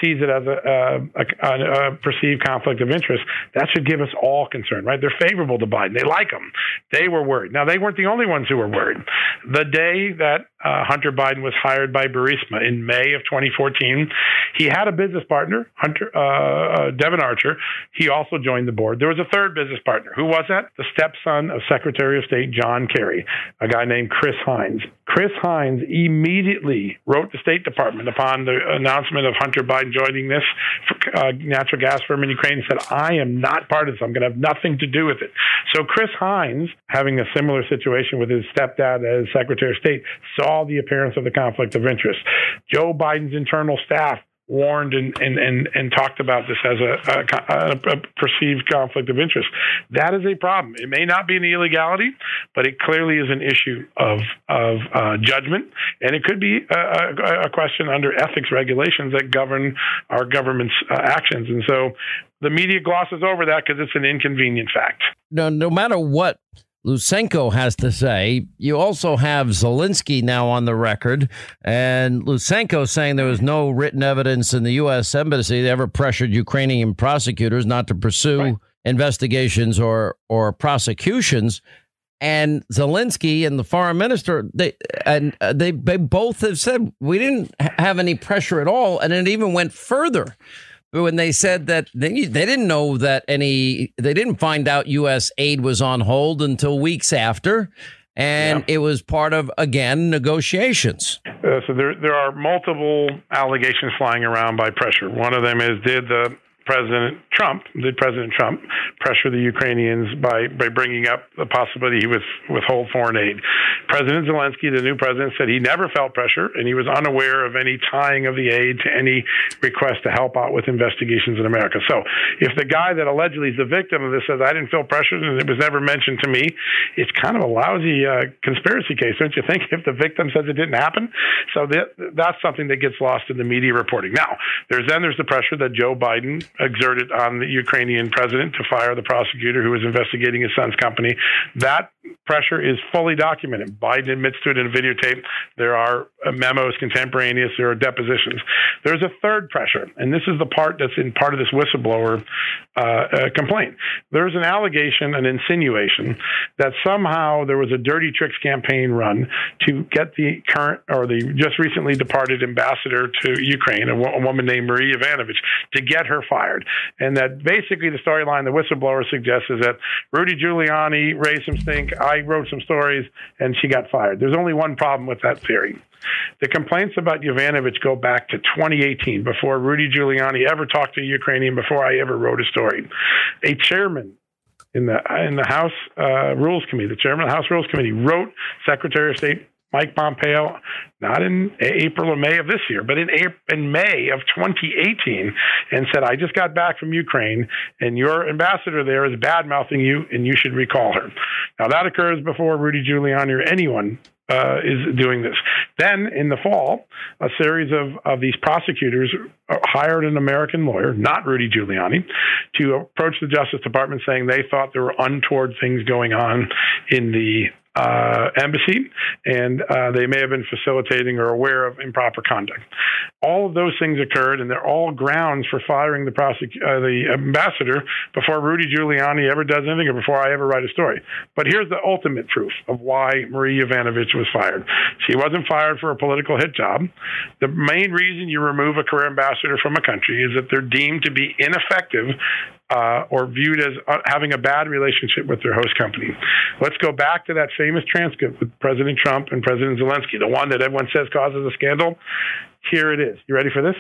sees it as a, a, a, a, perceived conflict of interest, that should give us all concern, right? They're favorable to Biden. They like him. They were worried. Now, they weren't the only ones who were worried. The day that uh, Hunter Biden was hired by Burisma in May of 2014, he had a business partner, Hunter uh, uh, Devon Archer. He also joined the board. There was a third business partner. Who was that? The stepson of Secretary of State John Kerry, a guy named Chris Heinz. Chris Heinz immediately wrote the State Department upon the announcement of Hunter Biden joining this uh, natural gas firm in Ukraine and said, I am not part of this. I'm going to have nothing to do with it. So Chris Heinz, having a similar situation with his stepdad as Secretary of State, saw the appearance of the conflict of interest. Joe Biden's internal staff warned and, and, and, and talked about this as a, a, a, perceived conflict of interest. That is a problem. It may not be an illegality, but it clearly is an issue of, of uh, judgment, and it could be a, a, question under ethics regulations that govern our government's uh, actions. And so the media glosses over that because it's an inconvenient fact. No, no matter what Lutsenko has to say. You also have Zelensky now on the record, and Lutsenko saying there was no written evidence in the U.S. embassy that ever pressured Ukrainian prosecutors not to pursue right. investigations or or prosecutions. And Zelensky and the foreign minister, they and uh, they, they both have said we didn't have any pressure at all, and it even went further when they said that they, they didn't know that any they didn't find out U.S. aid was on hold until weeks after, and yeah. it was part of again negotiations. Uh, so there there are multiple allegations flying around by pressure. One of them is did the President Trump, did President Trump pressure the Ukrainians by, by bringing up the possibility he would withhold foreign aid? President Zelensky, the new president, said he never felt pressure and he was unaware of any tying of the aid to any request to help out with investigations in America. So if the guy that allegedly is the victim of this says, I didn't feel pressured and it was never mentioned to me, it's kind of a lousy uh, conspiracy case, don't you think, if the victim says it didn't happen? So that, that's something that gets lost in the media reporting. Now, there's then there's the pressure that Joe Biden exerted on the Ukrainian president to fire the prosecutor who was investigating his son's company. That pressure is fully documented. Biden admits to it in a videotape. There are uh, memos contemporaneous. There are depositions. There's a third pressure, and this is the part that's in part of this whistleblower uh, uh, complaint. There's an allegation, an insinuation that somehow there was a dirty tricks campaign run to get the current or the just recently departed ambassador to Ukraine, a, a woman named Marie Yovanovitch, to get her fired, and that basically the storyline the whistleblower suggests is that Rudy Giuliani raised some stink. I wrote some stories, and she got fired. There's only one problem with that theory. The complaints about Yovanovitch go back to 2018, before Rudy Giuliani ever talked to a Ukrainian, before I ever wrote a story. A chairman in the in the House uh, Rules Committee, the chairman of the House Rules Committee, wrote Secretary of State Mike Pompeo, not in April or May of this year, but in April, in May of 2018, and said, "I just got back from Ukraine, and your ambassador there is bad mouthing you, and you should recall her." Now that occurs before Rudy Giuliani or anyone uh, is doing this. Then in the fall, a series of, of these prosecutors hired an American lawyer, not Rudy Giuliani, to approach the Justice Department saying they thought there were untoward things going on in the uh, embassy, and uh, they may have been facilitating or aware of improper conduct. All of those things occurred, and they're all grounds for firing the prosec- uh, the ambassador before Rudy Giuliani ever does anything or before I ever write a story. But here's the ultimate proof of why Marie Yovanovitch was fired. She wasn't fired for a political hit job. The main reason you remove a career ambassador from a country is that they're deemed to be ineffective uh, or viewed as uh, having a bad relationship with their host company. Let's go back to that famous transcript with President Trump and President Zelensky, the one that everyone says causes a scandal. Here it is. You ready for this?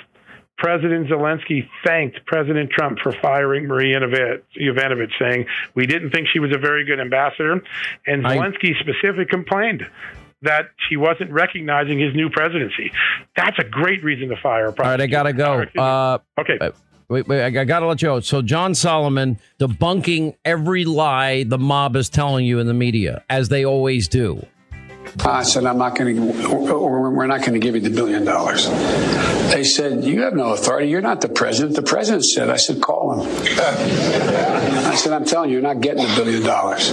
President Zelensky thanked President Trump for firing Marie Yovanovitch, saying, We didn't think she was a very good ambassador. And Zelensky I... specifically complained that she wasn't recognizing his new presidency. That's a great reason to fire a All right, I got to go. Uh, okay. Wait, wait, I got to let you out. So, John Solomon debunking every lie the mob is telling you in the media, as they always do. Ah, I said, I'm not going to, we're not going to give you the billion dollars. They said, You have no authority. You're not the president. The president said, I said, Call him. I said, I'm telling you, you're not getting the billion dollars.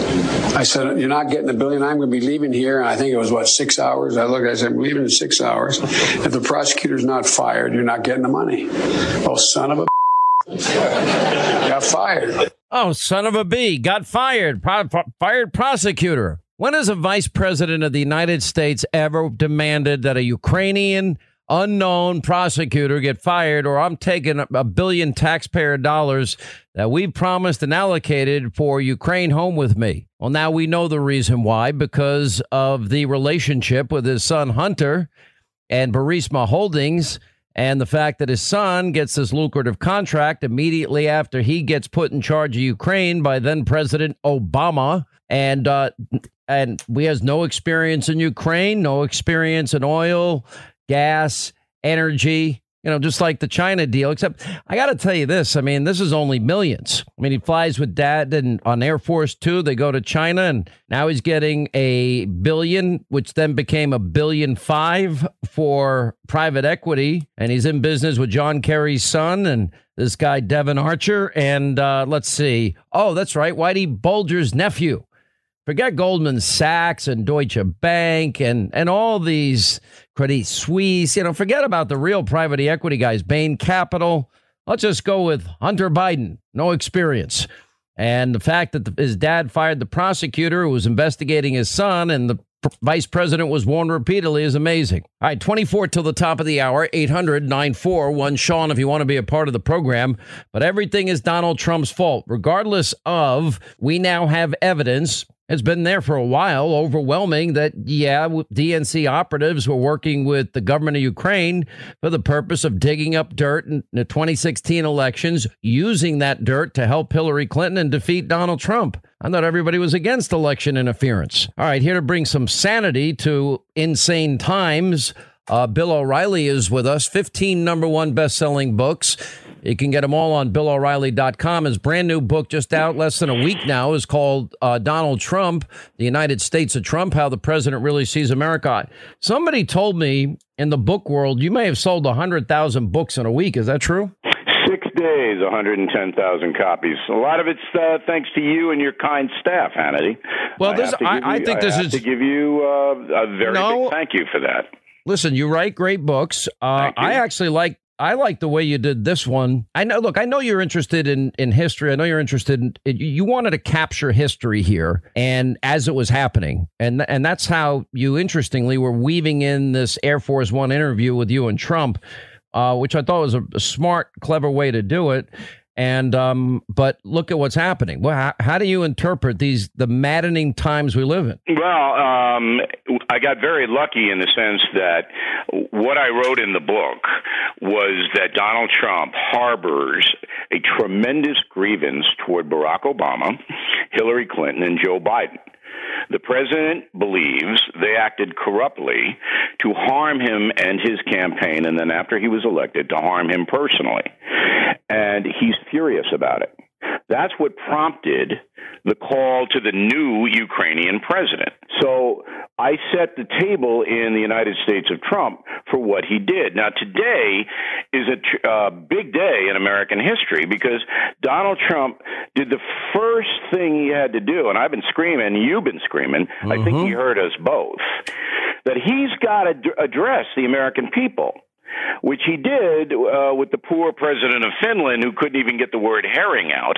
I said, You're not getting the billion. I'm going to be leaving here. And I think it was, what, six hours? I looked, I said, I'm leaving in six hours. If the prosecutor's not fired, you're not getting the money. Oh, son of a got fired. Oh, son of a b! Got fired. Pro- fired prosecutor. When has a vice president of the United States ever demanded that a Ukrainian unknown prosecutor get fired, or I'm taking a billion taxpayer dollars that we've promised and allocated for Ukraine home with me? Well, now we know the reason why because of the relationship with his son Hunter and Burisma Holdings and the fact that his son gets this lucrative contract immediately after he gets put in charge of Ukraine by then President Obama, and uh, and we has no experience in Ukraine, no experience in oil, gas, energy, you know, just like the China deal. Except I got to tell you this. I mean, this is only millions. I mean, he flies with dad and on Air Force Two. They go to China, and now he's getting a billion, which then became a billion five for private equity. And he's in business with John Kerry's son and this guy Devon Archer. And uh, let's see. Oh, that's right, Whitey Bulger's nephew. Forget Goldman Sachs and Deutsche Bank and and all these Credit Suisse. You know, forget about the real private equity guys, Bain Capital. Let's just go with Hunter Biden, no experience. And the fact that the, his dad fired the prosecutor who was investigating his son and the vice president was warned repeatedly is amazing. All right, 24 till the top of the hour, 800 941 Sean if you want to be a part of the program. But everything is Donald Trump's fault, regardless of we now have evidence it's been there for a while, overwhelming that, yeah, DNC operatives were working with the government of Ukraine for the purpose of digging up dirt in the 2016 elections, using that dirt to help Hillary Clinton and defeat Donald Trump. I thought everybody was against election interference. All right, here to bring some sanity to insane times. Uh, Bill O'Reilly is with us. 15 number one best selling books. You can get them all on BillO'Reilly.com. His brand new book, just out less than a week now, is called uh, Donald Trump, the United States of Trump How the President Really Sees America. Somebody told me in the book world you may have sold 100,000 books in a week. Is that true? Six days, 110,000 copies. A lot of it's uh, thanks to you and your kind staff, Hannity. Well, this I, give I you- think this have is to give you uh, a very No. big thank you for that. Listen, you write great books. Uh, I actually like I like the way you did this one. I know. Look, I know you're interested in in history. I know you're interested in. You wanted to capture history here, and as it was happening, and and that's how you interestingly were weaving in this Air Force One interview with you and Trump, uh, which I thought was a, a smart, clever way to do it. And um, but look at what's happening. Well, how, how do you interpret these the maddening times we live in? Well, um, I got very lucky in the sense that what I wrote in the book was that Donald Trump harbors a tremendous grievance toward Barack Obama, Hillary Clinton, and Joe Biden. The president believes they acted corruptly to harm him and his campaign, and then after he was elected, to harm him personally. And he's furious about it. That's what prompted the call to the new Ukrainian president. So I set the table in the United States of Trump for what he did. Now, today is a tr- uh, big day in American history because Donald Trump did the first thing he had to do, and I've been screaming, you've been screaming, I think he heard us both, that he's got to address the American people which he did uh, with the poor president of Finland who couldn't even get the word herring out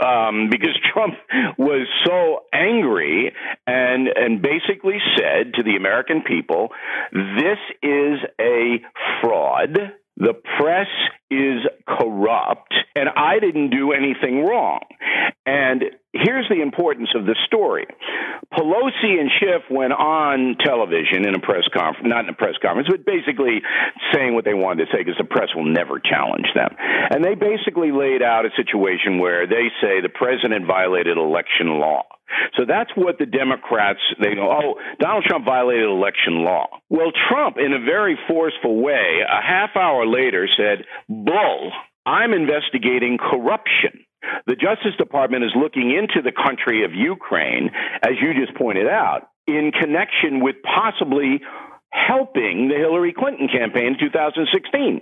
um, because Trump was so angry and and basically said to the American people, "This is a fraud." The press is corrupt, and I didn't do anything wrong. And here's the importance of the story. Pelosi and Schiff went on television in a press conference, not in a press conference, but basically saying what they wanted to say because the press will never challenge them. And they basically laid out a situation where they say the president violated election law. So that's what the Democrats they go, oh, Donald Trump violated election law. Well, Trump, in a very forceful way, a half hour later said, Bull, I'm investigating corruption. The Justice Department is looking into the country of Ukraine, as you just pointed out, in connection with possibly helping the Hillary Clinton campaign in 2016.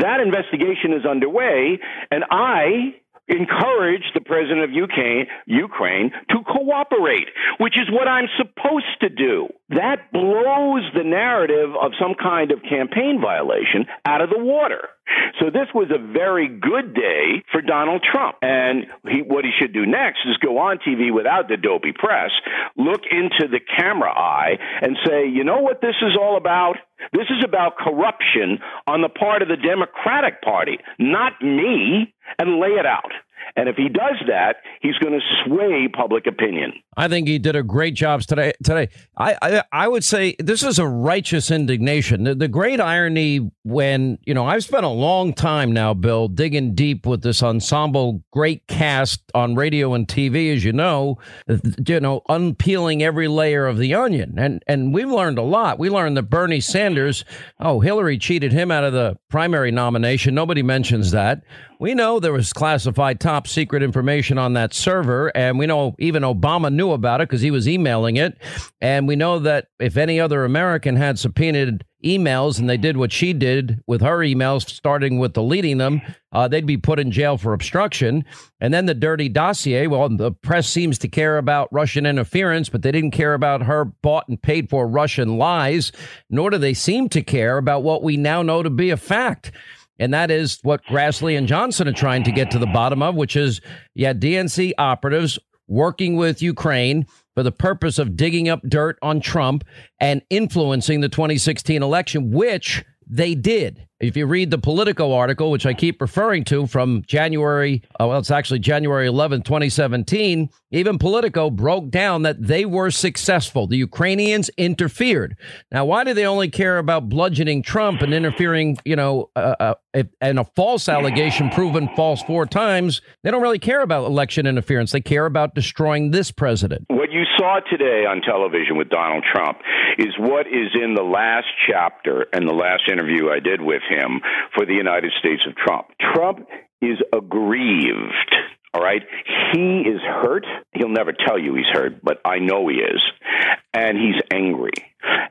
That investigation is underway, and I encourage the president of Ukraine, Ukraine to cooperate, which is what I'm supposed to do. That blows the narrative of some kind of campaign violation out of the water. So this was a very good day for Donald Trump. And he, what he should do next is go on TV without the dopey press, look into the camera eye and say, you know what this is all about? This is about corruption on the part of the Democratic Party, not me, and lay it out. And if he does that, he's going to sway public opinion. I think he did a great job today. Today, I, I I would say this is a righteous indignation. The, the great irony when you know I've spent a long time now, Bill, digging deep with this ensemble, great cast on radio and TV, as you know, you know, unpeeling every layer of the onion, and and we've learned a lot. We learned that Bernie Sanders, oh, Hillary cheated him out of the primary nomination. Nobody mentions that. We know there was classified top secret information on that server, and we know even Obama knew about it because he was emailing it. And we know that if any other American had subpoenaed emails and they did what she did with her emails, starting with deleting them, uh, they'd be put in jail for obstruction. And then the dirty dossier. Well, the press seems to care about Russian interference, but they didn't care about her bought and paid for Russian lies, nor do they seem to care about what we now know to be a fact. And that is what Grassley and Johnson are trying to get to the bottom of, which is, yeah, DNC operatives working with Ukraine for the purpose of digging up dirt on Trump and influencing the 2016 election, which they did. If you read the Politico article, which I keep referring to from January, oh, well, it's actually January 11, 2017, even Politico broke down that they were successful. The Ukrainians interfered. Now, why do they only care about bludgeoning Trump and interfering, you know, uh, uh, and a false allegation proven false four times? They don't really care about election interference. They care about destroying this president. What you saw today on television with Donald Trump is what is in the last chapter and the last interview I did with him for the United States of Trump. Trump is aggrieved. All right. He is hurt. He'll never tell you he's hurt, but I know he is. And he's angry.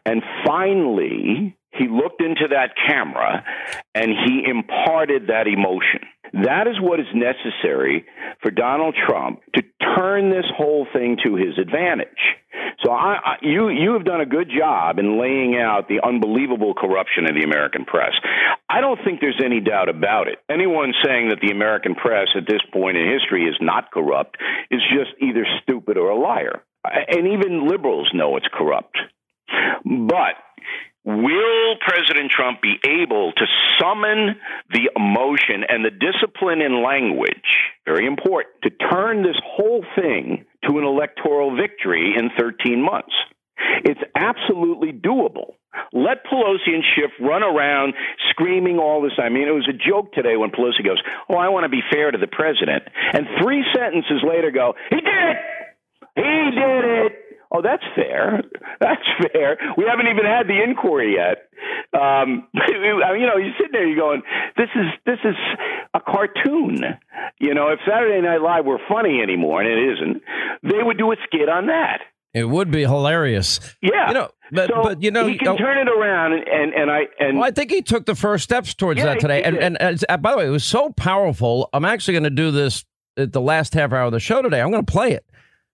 And finally, he looked into that camera and he imparted that emotion. That is what is necessary for Donald Trump to turn this whole thing to his advantage. So I, I, you you have done a good job in laying out the unbelievable corruption of the American press. I don't think there's any doubt about it. Anyone saying that the American press at this point in history is not corrupt is just either stupid or a liar. And even liberals know it's corrupt. But Will President Trump be able to summon the emotion and the discipline in language, very important, to turn this whole thing to an electoral victory in 13 months? It's absolutely doable. Let Pelosi and Schiff run around screaming all this time. I mean, it was a joke today when Pelosi goes, Oh, I want to be fair to the president. And three sentences later go, He did it! He did it! Oh, that's fair. That's fair. We haven't even had the inquiry yet. Um, you know, you're sitting there, you're going, "This is this is a cartoon." You know, if Saturday Night Live were funny anymore, and it isn't, they would do a skit on that. It would be hilarious. Yeah, you know, but, so but you know, he can oh, turn it around, and and I and well, I think he took the first steps towards Yeah, that today. And, and and uh, by the way, it was so powerful. I'm actually going to do this at the last half hour of the show today. I'm going to play it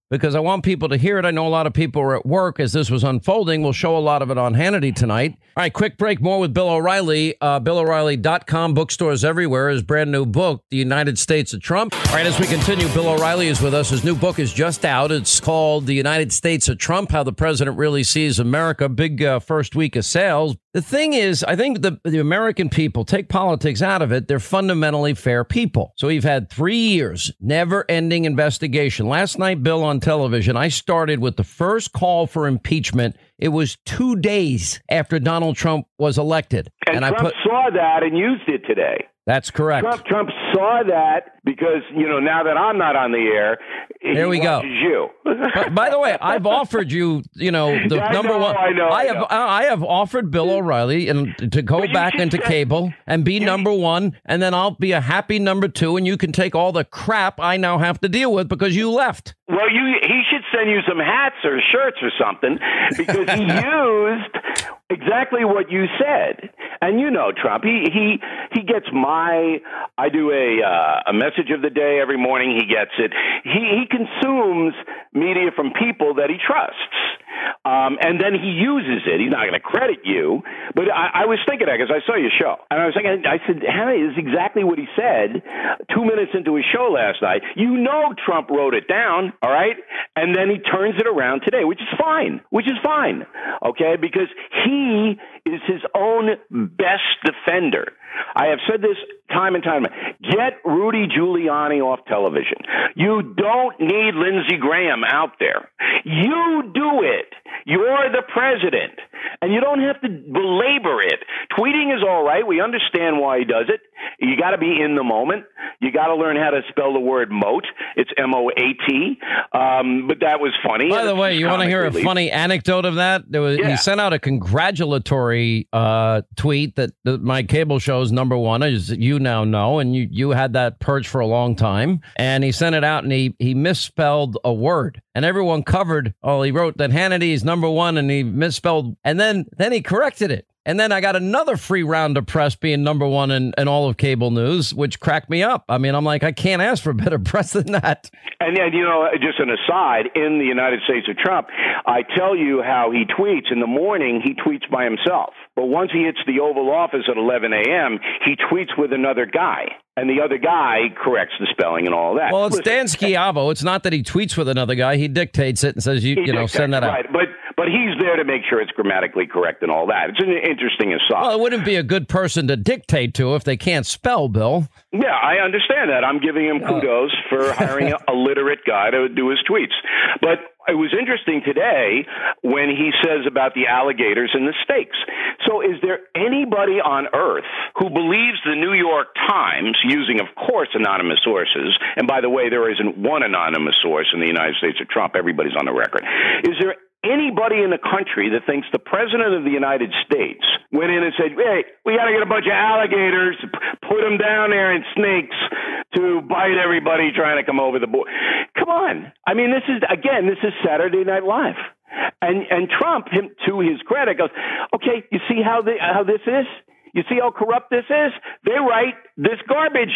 because I want people to hear it. I know a lot of people were at work as this was unfolding. We'll show a lot of it on Hannity tonight. All right, quick break. More with Bill O'Reilly. Uh, BillO'Reilly.com, bookstores everywhere. His brand new book, The United States of Trump. All right, as we continue, Bill O'Reilly is with us. His new book is just out. It's called The United States of Trump How the President Really Sees America. Big uh, first week of sales. The thing is, I think the, the American people, take politics out of it, they're fundamentally fair people. So we've had three years, never ending investigation. Last night, Bill, on television, I started with the first call for impeachment. It was two days after Donald Trump was elected. and, I Trump put, saw that and used it today. That's correct. Trump Trump saw that because you know now that I'm not on the air, There he we go. You. But by the way, I've offered you, you know, the Yeah, I number know, one. I know, I have, know. I have offered Bill O'Reilly and to go back into say- cable and be number one, and then I'll be a happy number two, and you can take all the crap I now have to deal with because you left. Well, you he should send you some hats or shirts or something because he used exactly what you said. And you know Trump, he he he gets my I do a uh, a message of the day every morning. He gets it. He he consumes media from people that he trusts. Um, and then he uses it. He's not going to credit you, but I, I was thinking that because I saw your show, and I was thinking, I said, Hannah this is exactly what he said two minutes into his show last night. You know, Trump wrote it down, all right, and then he turns it around today, which is fine, which is fine, okay, because he is his own best defender. I have said this time and time. Again. Get Rudy Giuliani off television. You don't need Lindsey Graham out there. You do it. You're the president. And you don't have to belabor it. Tweeting is all right. We understand why he does it. You got to be in the moment. You got to learn how to spell the word moat. It's M O A T. Um, but that was funny. By the way, you want to hear a relief. funny anecdote of that? There was, Yeah. He sent out a congratulatory uh, tweet that, that my cable show is number one, as you now know, and you, you had that perch for a long time. And he sent it out and he, he misspelled a word. And everyone covered, oh, he wrote that Hannity is number one and he misspelled, and then, then he corrected it. And then I got another free round of press being number one in, in all of cable news, which cracked me up. I mean, I'm like, I can't ask for better press than that. And then, you know, just an aside, in the United States of Trump, I tell you how he tweets. In the morning, he tweets by himself. But once he hits the Oval Office at 11 a.m., he tweets with another guy. And the other guy corrects the spelling and all that. Well, it's Listen, Dan Scavino. It's not that he tweets with another guy. He dictates it and says, you, you know, send that out. But, but he's there to make sure it's grammatically correct and all that. It's an interesting aside. Well, it wouldn't be a good person to dictate to if they can't spell, Bill. Yeah, I understand that. I'm giving him kudos for hiring a, a literate guy to do his tweets. But it was interesting today when he says about the alligators and the stakes. So, is there anybody on earth who believes the New York Times, using, of course, anonymous sources? And by the way, there isn't one anonymous source in the United States of Trump. Everybody's on the record. Is there anybody in the country that thinks the president of the United States went in and said, "Hey, we got to get a bunch of alligators, put them down there and snakes to bite everybody trying to come over the border." Come on, I mean, this is again, this is Saturday Night Live, and and Trump, him to his credit, goes, "Okay, you see how the how this is." You see how corrupt this is? They write this garbage,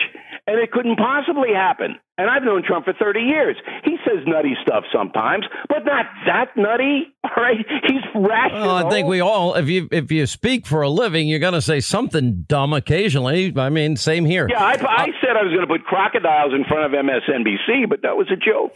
and it couldn't possibly happen. And I've known Trump for 30 years. He says nutty stuff sometimes, but not that nutty. All right, he's rational. Well, I think we all, if you if you speak for a living, you're going to say something dumb occasionally. I mean, same here. Yeah, I, I said I was going to put crocodiles in front of MSNBC, but that was a joke.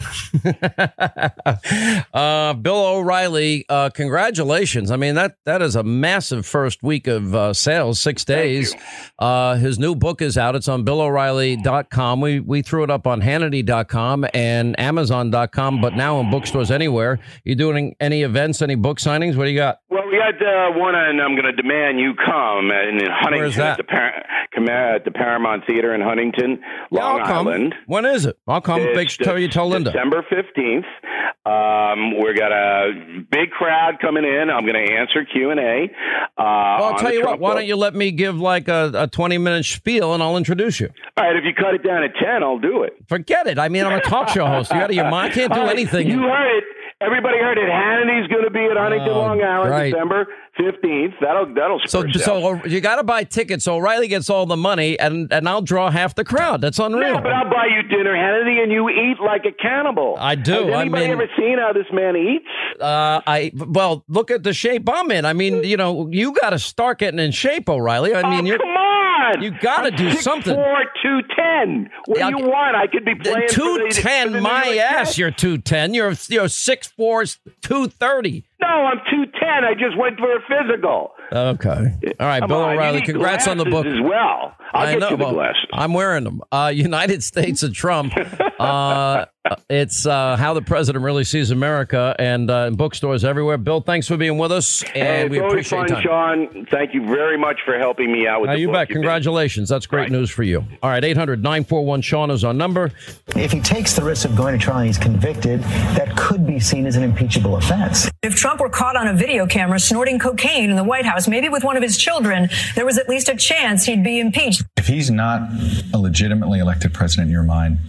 uh, Bill O'Reilly, uh, congratulations! I mean that that is a massive first week of uh, sales, six days. Uh, his new book is out. It's on BillO'Reilly.com. We we threw it up on Hannity.com and Amazon.com, but now in bookstores anywhere. You doing any events, any book signings? What do you got? Well, we got uh, one, and I'm going to demand you come in Huntington Where's that? At, the Par- at the Paramount Theater in Huntington, Long I'll come. Island. When is it? I'll come. Big, It's tell you, tell Linda. December 15th. Um, we got a big crowd coming in. I'm going to answer Q and A. Uh, Well, I'll tell you what. Why don't you let me give like a, a 20 minute spiel and I'll introduce you. All right, if you cut it down to 10, I'll do it. Forget it. I mean, I'm a talk show host. You out of your mind? I can't do anything. You heard it. Everybody heard it. Hannity's going to be at Huntington, Oh, Long Island, right. December 15th. That'll that'll So, so you got to buy tickets. So O'Reilly gets all the money, and and I'll draw half the crowd. That's unreal. Yeah, but I'll buy you dinner, Hannity, and you eat like a cannibal. I do. Has I anybody mean- ever seen how this man eats? Uh, I well, look at the shape I'm in. I mean, you know, you got to start getting in shape, O'Reilly. I mean, oh, you're on! you got to do 6'4", something. 210. What Yeah, do you want? I could be playing for Two the- for the ten, New my ass. Jets. You're two ten. You're you're six four, two thirty. No, I'm 210. I just went for a physical. Okay. All right, Come Bill on, O'Reilly. Congrats on the book as well. I'll I get know. you the well, glasses. I'm wearing them. Uh, United States of Trump. Uh, it's uh, how the president really sees America, and uh, in bookstores everywhere. Bill, thanks for being with us, and Hey, we appreciate fun. Sean. Thank you very much for helping me out with Uh, the you book. bet. You've been- Congratulations. That's great news for you. All right, 800 941 Sean is our number. If he takes the risk of going to trial and he's convicted, that could be seen as an impeachable offense. If Trump were caught on a video camera snorting cocaine in the White House, maybe with one of his children, there was at least a chance he'd be impeached. If he's not a legitimately elected president in your mind,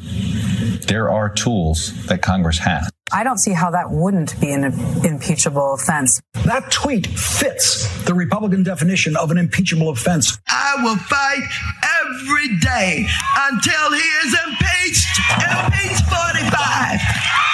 there are tools that Congress has. I don't see how that wouldn't be an impeachable offense. That tweet fits the Republican definition of an impeachable offense. I will fight every day until he is impeached. Impeach 45.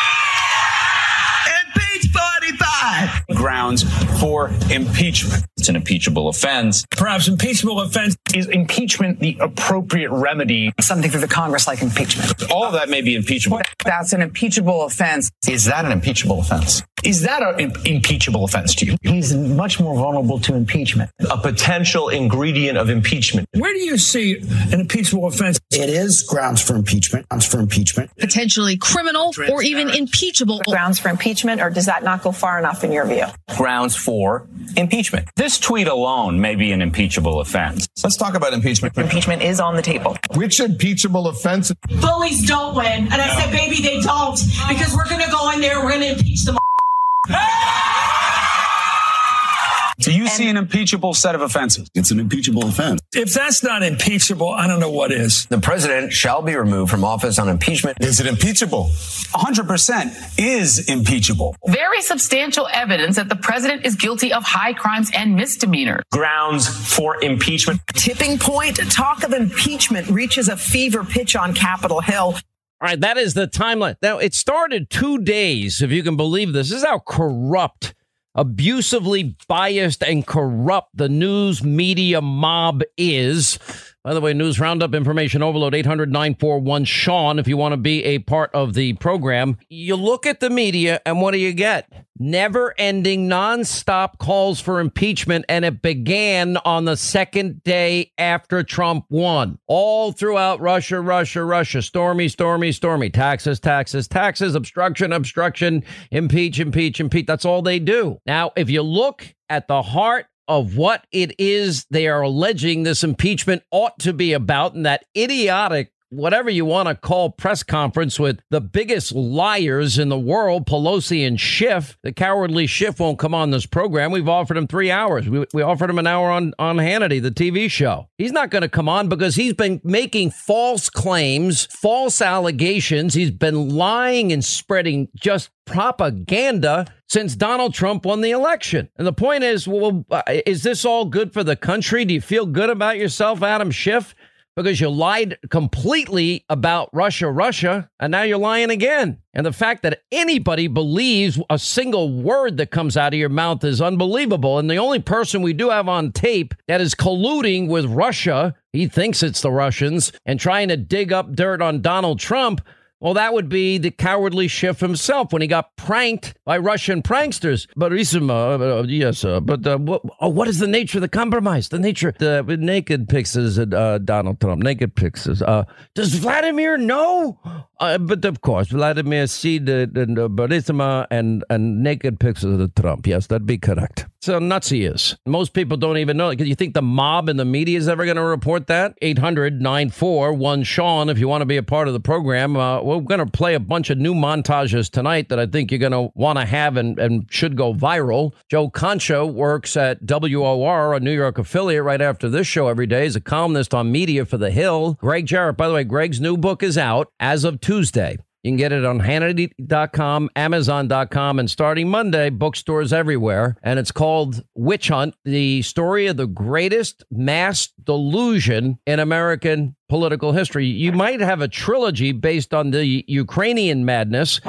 Impeach 45. Grounds for impeachment. It's an impeachable offense. Perhaps impeachable offense is impeachment the appropriate remedy. Something through the Congress like impeachment. All of that may be impeachable. That's an impeachable offense. Is that an impeachable offense? Is that an impeachable offense to you? He's much more vulnerable to impeachment. A potential ingredient of impeachment. Where do you see an impeachable offense? It is grounds for impeachment. Grounds for impeachment. potentially criminal or even impeachable. Grounds for impeachment, or does that not go far enough in your view? Grounds for impeachment. This tweet alone may be an impeachable offense. Let's talk about impeachment. Impeachment is on the table. Which impeachable offense? Bullies don't win. And I said, baby, they don't. Because we're going to go in there, we're going to impeach them. Do you see an impeachable set of offenses? It's an impeachable offense. If that's not impeachable, I don't know what is. The president shall be removed from office on impeachment. Is it impeachable? 100% is impeachable. Very substantial evidence that the president is guilty of high crimes and misdemeanors. Grounds for impeachment. Tipping point. Talk of impeachment reaches a fever pitch on Capitol Hill. All right, that is the timeline. Now, it started two days, if you can believe this. This is how corrupt, abusively biased, and corrupt the news media mob is. By the way, news roundup information overload 800 941 Sean if you want to be a part of the program. You look at the media, and what do you get? Never ending, nonstop calls for impeachment, and it began on the second day after Trump won. All throughout Russia, Russia, Russia. Stormy, stormy, stormy. Taxes, taxes, taxes, obstruction, obstruction, impeach, impeach, impeach. That's all they do. Now, if you look at the heart of what it is they are alleging this impeachment ought to be about, and that idiotic whatever you want to call press conference with the biggest liars in the world, Pelosi and Schiff. The cowardly Schiff won't come on this program. We've offered him three hours. We, we offered him an hour on, on Hannity, the TV show. He's not going to come on because he's been making false claims, false allegations. He's been lying and spreading just propaganda since Donald Trump won the election. And the point is, well, uh, is this all good for the country? Do you feel good about yourself, Adam Schiff? Because you lied completely about Russia, Russia, and now you're lying again. And the fact that anybody believes a single word that comes out of your mouth is unbelievable. And the only person we do have on tape that is colluding with Russia, he thinks it's the Russians, and trying to dig up dirt on Donald Trump well, that would be the cowardly Schiff himself when he got pranked by Russian pranksters. But uh, yes, uh, but uh, what, oh, what is the nature of the compromise? The nature, the naked of uh, Donald Trump, naked pictures. Uh, does Vladimir know? Uh, but of course, Vladimir see the, the, Burisma and, and naked pictures of Trump. Yes, that'd be correct. So nuts he is. Most people don't even know. Because you think the mob and the media is ever going to report that? 800 94 Sean, if you want to be a part of the program. Uh, we're going to play a bunch of new montages tonight that I think you're going to want to have and, and should go viral. Joe Concha works at WOR, a New York affiliate, right after this show every day. He's a columnist on media for The Hill. Gregg Jarrett, by the way, Gregg's new book is out as of Tuesday. You can get it on Hannity.com, Amazon.com, and starting Monday, bookstores everywhere. And it's called Witch Hunt, the story of the greatest mass delusion in American political history. You might have a trilogy based on the Ukrainian madness.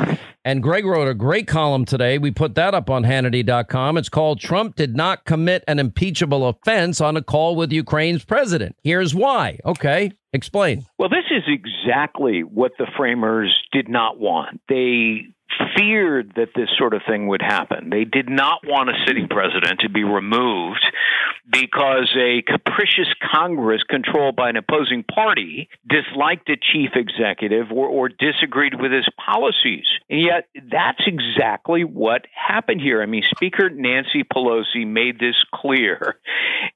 And Gregg wrote a great column today. We put that up on Hannity.com. It's called Trump Did Not Commit an Impeachable Offense on a Call with Ukraine's President. Here's why. Okay. Explain. Well, this is exactly what the framers did not want. They feared that this sort of thing would happen. They did not want a sitting president to be removed because a capricious Congress controlled by an opposing party disliked a chief executive or, or disagreed with his policies. And yet, that's exactly what happened here. I mean, Speaker Nancy Pelosi made this clear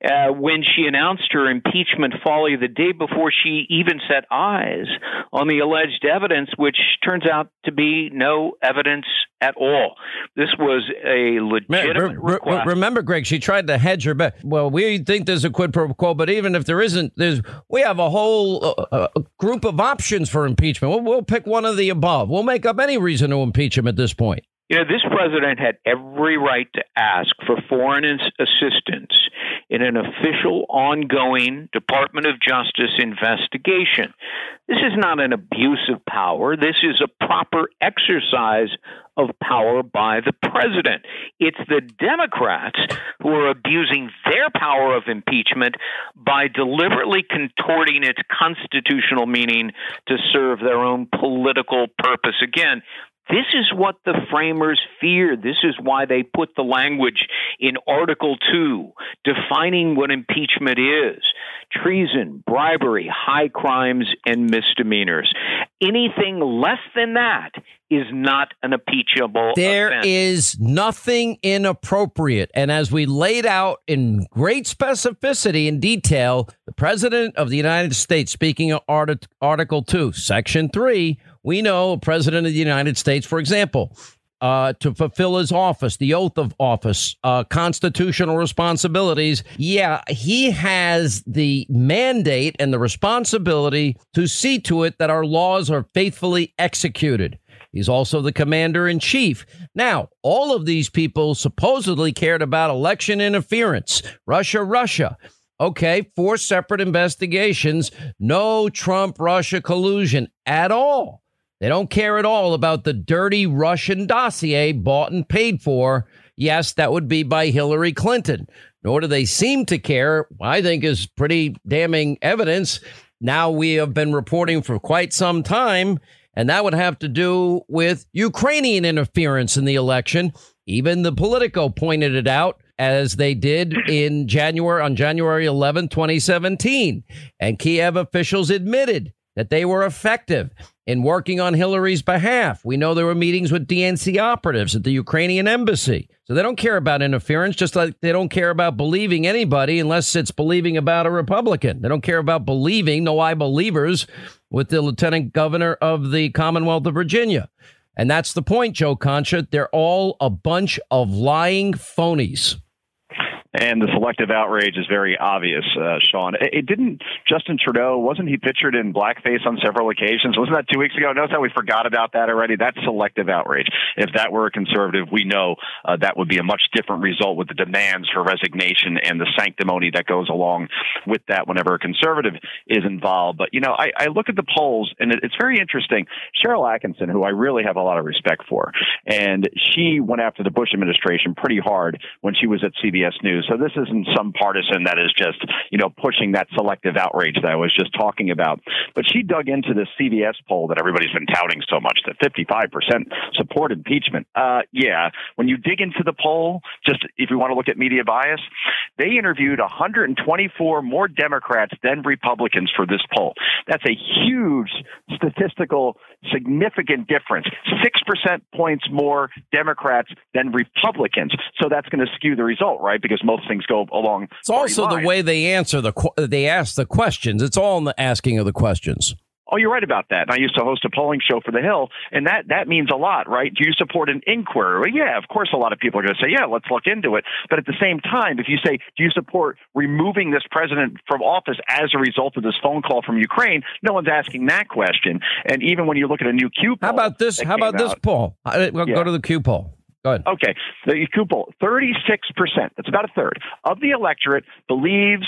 uh, when she announced her impeachment folly the day before she even set eyes on the alleged evidence, which turns out to be no evidence at all. This was a legitimate re- re- Remember, Gregg, she tried to hedge her bet. Well, we think there's a quid pro quo, but even if there isn't, there's we have a whole uh, uh, group of options for impeachment. We'll, we'll pick one of the above. We'll make up any reason to impeach him at this point. You know, this president had every right to ask for foreign assistance in an official, ongoing Department of Justice investigation. This is not an abuse of power. This is a proper exercise of power by the president. It's the Democrats who are abusing their power of impeachment by deliberately contorting its constitutional meaning to serve their own political purpose. Again, this is what the framers feared. This is why they put the language in Article 2 defining what impeachment is treason, bribery, high crimes, and misdemeanors. Anything less than that is not an impeachable There offense. is nothing inappropriate. And as we laid out in great specificity and detail, the President of the United States, speaking of Art- Article 2, Section 3, we know a President of the United States, for example, uh, to fulfill his office, the oath of office, uh, constitutional responsibilities. Yeah, he has the mandate and the responsibility to see to it that our laws are faithfully executed. He's also the commander in chief. Now, all of these people supposedly cared about election interference, Russia, Russia. Okay, four separate investigations, no Trump Russia collusion at all. They don't care at all about the dirty Russian dossier bought and paid for. Yes, that would be by Hillary Clinton. Nor do they seem to care, I think is pretty damning evidence. Now we have been reporting for quite some time, and that would have to do with Ukrainian interference in the election. Even the Politico pointed it out as they did in January on January 11, 2017. And Kiev officials admitted that they were effective in working on Hillary's behalf. We know there were meetings with DNC operatives at the Ukrainian embassy. So they don't care about interference, just like they don't care about believing anybody unless it's believing about a Republican. They don't care about believing, no I believers, with the lieutenant governor of the Commonwealth of Virginia. And that's the point, Joe Concha. They're all a bunch of lying phonies. And the selective outrage is very obvious, uh, Sean. It, it, didn't, Justin Trudeau, wasn't he pictured in blackface on several occasions? Wasn't that two weeks ago? Notice how we forgot about that already? That's selective outrage. If that were a conservative, we know uh, that would be a much different result with the demands for resignation and the sanctimony that goes along with that whenever a conservative is involved. But, you know, I, I look at the polls and it, it's very interesting. Sharyl Attkisson, who I really have a lot of respect for, and she went after the Bush administration pretty hard when she was at CBS News so this isn't some partisan that is just, you know, pushing that selective outrage that I was just talking about. But she dug into this CBS poll that everybody's been touting so much that 55% support impeachment. Uh, yeah, when you dig into the poll, just if you want to look at media bias, they interviewed 124 more Democrats than Republicans for this poll. That's a huge statistical significant difference. 6% points more Democrats than Republicans. So that's going to skew the result, right? Because most things go along. It's also the way they answer the they ask the questions. It's all in the asking of the questions. Oh, you're right about that. And I used to host a polling show for The Hill, and that that means a lot, right? Do you support an inquiry? Well, yeah, of course, a lot of people are going to say, yeah, let's look into it. But at the same time, if you say, do you support removing this president from office as a result of this phone call from Ukraine? No one's asking that question. And even when you look at a new Q poll, how about this? How about this poll? Uh, we'll yeah. go to the Q poll. Go ahead. Okay. The Q poll, 36%, that's about a third, of the electorate believes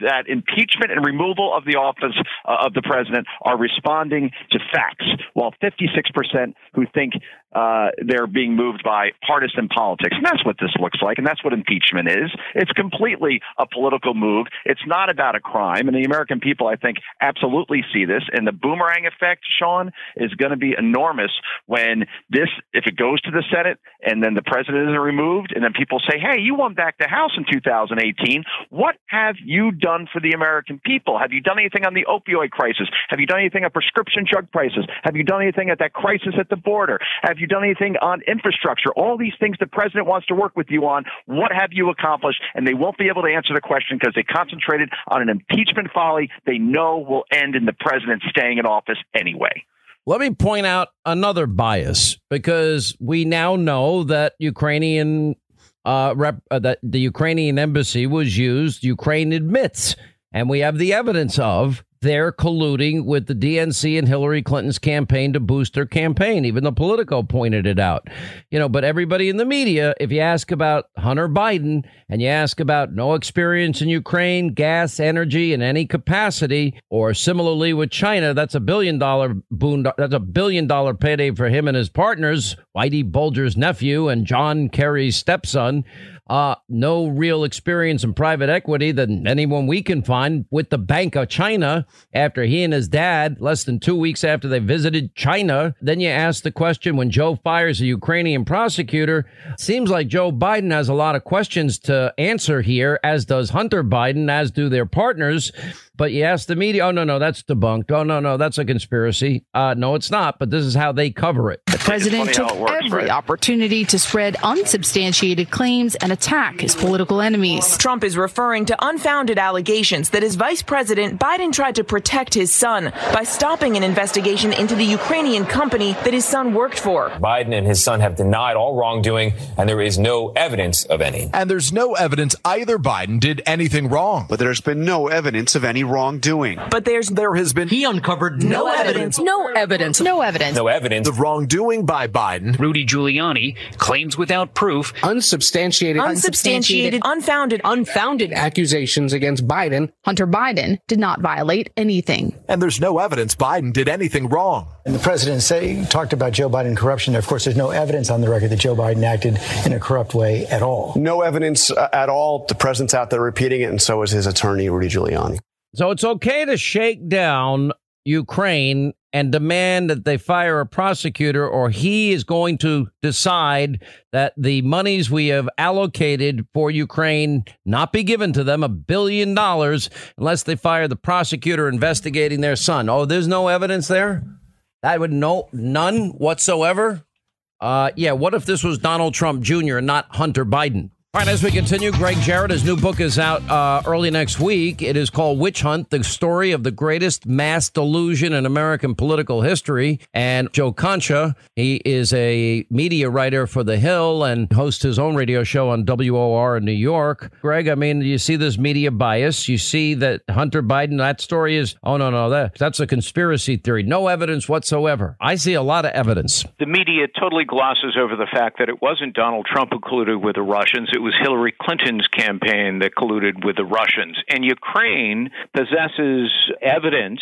that impeachment and removal of the office uh, of the president are responding to facts, while 56% who think uh, they're being moved by partisan politics. And that's what this looks like, and that's what impeachment is. It's completely a political move. It's not about a crime, and the American people, I think, absolutely see this. And the boomerang effect, Sean, is going to be enormous when this, if it goes to the Senate and then the president is removed, and then people say, hey, you won back the House in 2018. What have you done for the American people? Have you done anything on the opioid crisis? Have you done anything on prescription drug prices? Have you done anything at that crisis at the border? Have you done anything on infrastructure? All these things the president wants to work with you on. What have you accomplished? And they won't be able to answer the question because they concentrated on an impeachment folly they know will end in the president staying in office anyway. Let me point out another bias because we now know that Ukrainian uh, rep, uh, that the Ukrainian embassy was used. Ukraine admits, and we have the evidence of they're colluding with the DNC and Hillary Clinton's campaign to boost their campaign. Even the Politico pointed it out. You know, but everybody in the media, if you ask about Hunter Biden and you ask about no experience in Ukraine, gas, energy in any capacity, or similarly with China, that's a billion dollar boon. That's a billion dollar payday for him and his partners, Whitey Bulger's nephew and John Kerry's stepson uh, no real experience in private equity than anyone we can find with the Bank of China after he and his dad, less than two weeks after they visited China. Then you ask the question when Joe fires a Ukrainian prosecutor. Seems like Joe Biden has a lot of questions to answer here, as does Hunter Biden, as do their partners. But you ask the media, oh, no, no, that's debunked. Oh, no, no, that's a conspiracy. Uh, no, it's not, but this is how they cover it. The president took works, every right? opportunity to spread unsubstantiated claims and attack his political enemies. Trump is referring to unfounded allegations that as vice president, Biden tried to protect his son by stopping an investigation into the Ukrainian company that his son worked for. Biden and his son have denied all wrongdoing, and there is no evidence of any. And there's no evidence either Biden did anything wrong. But there's been no evidence of any wrongdoing. But there's there has been he uncovered no, no evidence. No evidence. No evidence. No evidence of wrongdoing by Biden. Rudy Giuliani claims without proof unsubstantiated, unsubstantiated, unfounded, unfounded accusations against Biden. Hunter Biden did not violate anything. And there's no evidence Biden did anything wrong. And the president say talked about Joe Biden corruption. Of course, there's no evidence on the record that Joe Biden acted in a corrupt way at all. No evidence uh, at all. The president's out there repeating it, and so is his attorney, Rudy Giuliani. So it's okay to shake down Ukraine and demand that they fire a prosecutor, or he is going to decide that the monies we have allocated for Ukraine not be given to them, a billion dollars, unless they fire the prosecutor investigating their son. Oh, there's no evidence there? That would no none whatsoever. Uh, yeah, what if this was Donald Trump Jr. and not Hunter Biden? All right, as we continue, Gregg Jarrett, his new book is out uh, early next week. It is called Witch Hunt, the story of the greatest mass delusion in American political history. And Joe Concha, he is a media writer for The Hill and hosts his own radio show on WOR in New York. Gregg, I mean, you see this media bias. You see that Hunter Biden, that story is, oh, no, no, that, that's a conspiracy theory. No evidence whatsoever. I see a lot of evidence. The media totally glosses over the fact that it wasn't Donald Trump who colluded with the Russians. It was Hillary Clinton's campaign that colluded with the Russians. And Ukraine possesses evidence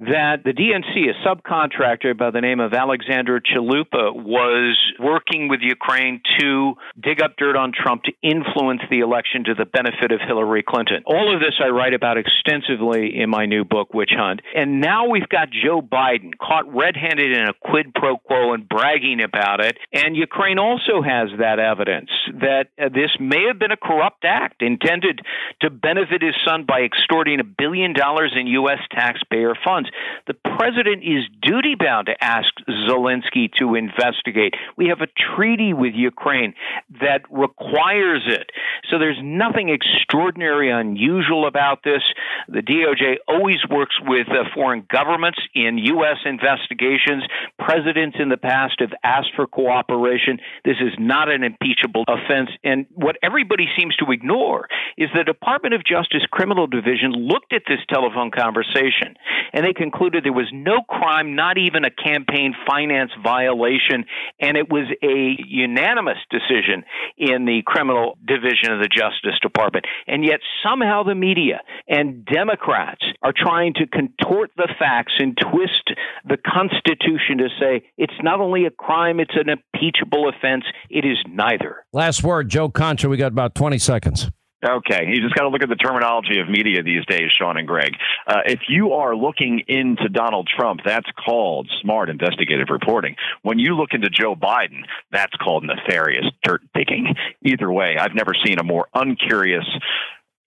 that the DNC, a subcontractor by the name of Alexandra Chalupa, was working with Ukraine to dig up dirt on Trump to influence the election to the benefit of Hillary Clinton. All of this I write about extensively in my new book, Witch Hunt. And now we've got Joe Biden caught red handed in a quid pro quo and bragging about it. And Ukraine also has that evidence that uh, this may have been a corrupt act intended to benefit his son by extorting a billion dollars in U.S. taxpayer funds. The president is duty bound to ask Zelensky to investigate. We have a treaty with Ukraine that requires it. So there's nothing extraordinary, unusual about this. The DOJ always works with uh, foreign governments in U.S. investigations. Presidents in the past have asked for cooperation. This is not an impeachable offense. And what everybody seems to ignore is the Department of Justice Criminal Division looked at this telephone conversation and they concluded there was no crime, not even a campaign finance violation, and it was a unanimous decision in the criminal division of the Justice Department. And yet somehow the media and Democrats are trying to contort the facts and twist the Constitution to say it's not only a crime, it's an impeachable offense. It is neither. Last word, Joe Concha. We got about 20 seconds. Okay, you just got to look at the terminology of media these days, Sean and Gregg. Uh, if you are looking into Donald Trump, that's called smart investigative reporting. When you look into Joe Biden, that's called nefarious dirt digging. Either way, I've never seen a more uncurious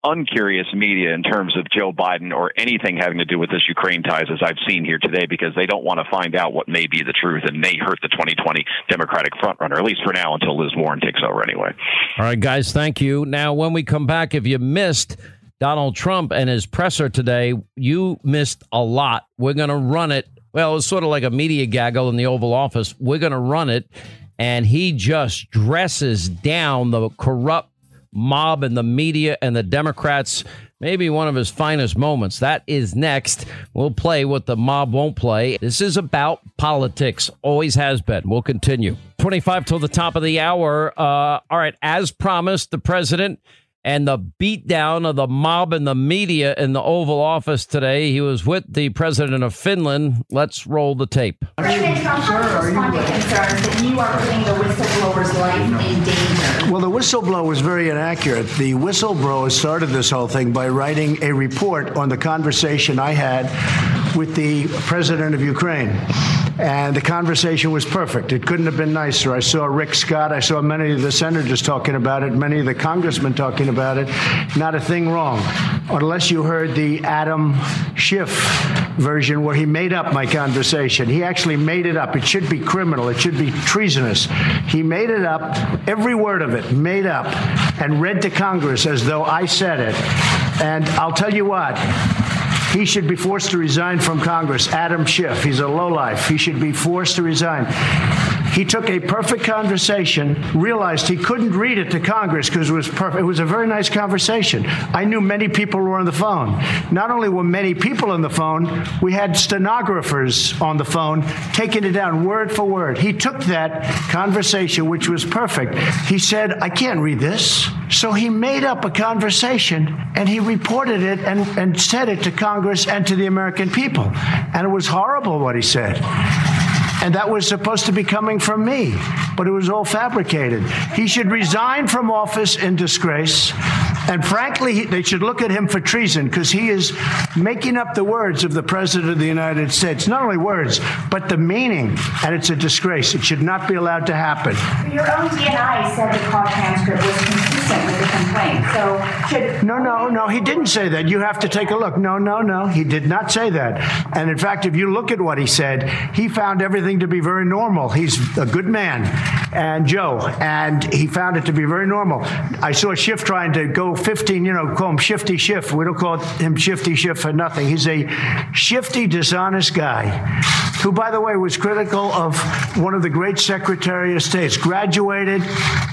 uncurious media in terms of Joe Biden or anything having to do with this Ukraine ties as I've seen here today because they don't want to find out what may be the truth and may hurt the 2020 Democratic frontrunner, at least for now until Liz Warren takes over anyway. All right, guys, thank you. Now, when we come back, if you missed Donald Trump and his presser today, you missed a lot. We're going to run it. Well, it's sort of like a media gaggle in the Oval Office. We're going to run it, and he just dresses down the corrupt mob and the media and the Democrats. Maybe one of his finest moments. That is next. We'll play what the mob won't play. This is about politics. Always has been. We'll continue. 25 till the top of the hour. Uh, all right. As promised, the president and the beatdown of the mob and the media in the Oval Office today. He was with the president of Finland. Let's roll the tape. President Trump has responded concerns that you are putting the whistleblower's life in danger. Well, the whistleblower was very inaccurate. The whistleblower started this whole thing by writing a report on the conversation I had with the president of Ukraine. And the conversation was perfect. It couldn't have been nicer. I saw Rick Scott. I saw many of the senators talking about it, many of the congressmen talking about it. Not a thing wrong. Unless you heard the Adam Schiff version where he made up my conversation. He actually made it up. It should be criminal. It should be treasonous. He made it up, every word of it, made up, and read to Congress as though I said it. And I'll tell you what, he should be forced to resign from Congress. Adam Schiff, he's a lowlife. He should be forced to resign. He took a perfect conversation, realized he couldn't read it to Congress because it was perfect. It was a very nice conversation. I knew many people were on the phone. Not only were many people on the phone, we had stenographers on the phone taking it down word for word. He took that conversation, which was perfect. He said, I can't read this. So he made up a conversation and he reported it and, and said it to Congress and to the American people. And it was horrible what he said. And that was supposed to be coming from me, but it was all fabricated. He should resign from office in disgrace And frankly, they should look at him for treason because he is making up the words of the President of the United States. Not only words, but the meaning. And it's a disgrace. It should not be allowed to happen. Your own DNI said the call transcript was consistent with the complaint. So should No, no, no, he didn't say that. You have to take a look. No, no, no, he did not say that. And in fact, if you look at what he said, he found everything to be very normal. He's a good man, and Joe, and he found it to be very normal. I saw Schiff trying to go 15, you know, call him Shifty Schiff. We don't call him Shifty Schiff for nothing. He's a shifty, dishonest guy who, by the way, was critical of one of the great Secretary of States, graduated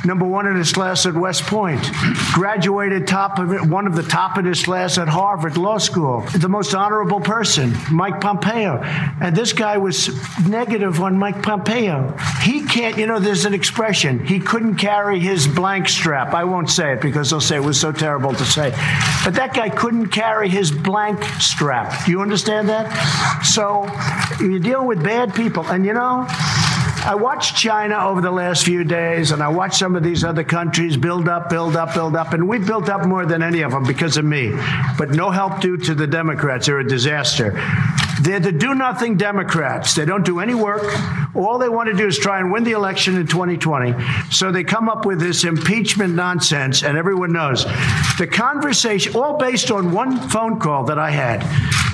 number one in his class at West Point, graduated top of it, one of the top in his class at Harvard Law School, the most honorable person, Mike Pompeo. And this guy was negative on Mike Pompeo. He can't, you know, there's an expression, he couldn't carry his blank strap. I won't say it because they'll say it was so terrible to say. But that guy couldn't carry his blank strap. Do you understand that? So you deal with bad people. And you know, I watched China over the last few days, and I watched some of these other countries build up, build up, build up, and we built up more than any of them because of me. But no help due to the Democrats. They're a disaster. They're the do nothing Democrats. They don't do any work. All they want to do is try and win the election in 2020. So they come up with this impeachment nonsense, and everyone knows the conversation, all based on one phone call that I had,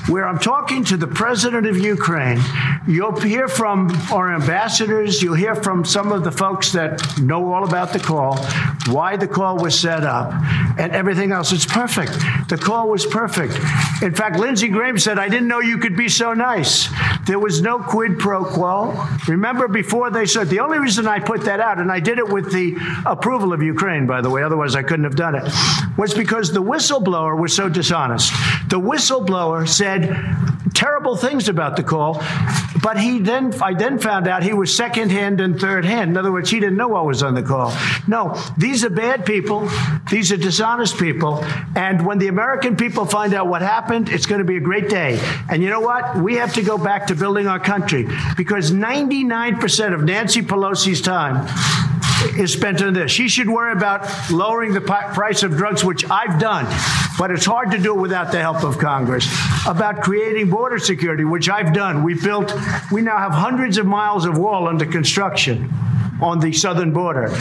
where I'm talking to the president of Ukraine. You'll hear from our ambassadors, you'll hear from some of the folks that know all about the call, why the call was set up, and everything else. It's perfect. The call was perfect. In fact, Lindsey Graham said, I didn't know you could be so nice. There was no quid pro quo. Remember, before they said, the only reason I put that out, and I did it with the approval of Ukraine, by the way, otherwise I couldn't have done it, was because the whistleblower was so dishonest. The whistleblower said terrible things about the call, but he then, I then found out he was second hand and third hand. In other words, he didn't know what was on the call. No, these are bad people. These are dishonest people. And when the American people find out what happened, it's going to be a great day. And you know what? We have to go back to building our country because 99% of Nancy Pelosi's time is spent on this. She should worry about lowering the price of drugs, which I've done, but it's hard to do without the help of Congress. About creating border security, which I've done. We built, we now have hundreds of miles of wall under construction on the southern border.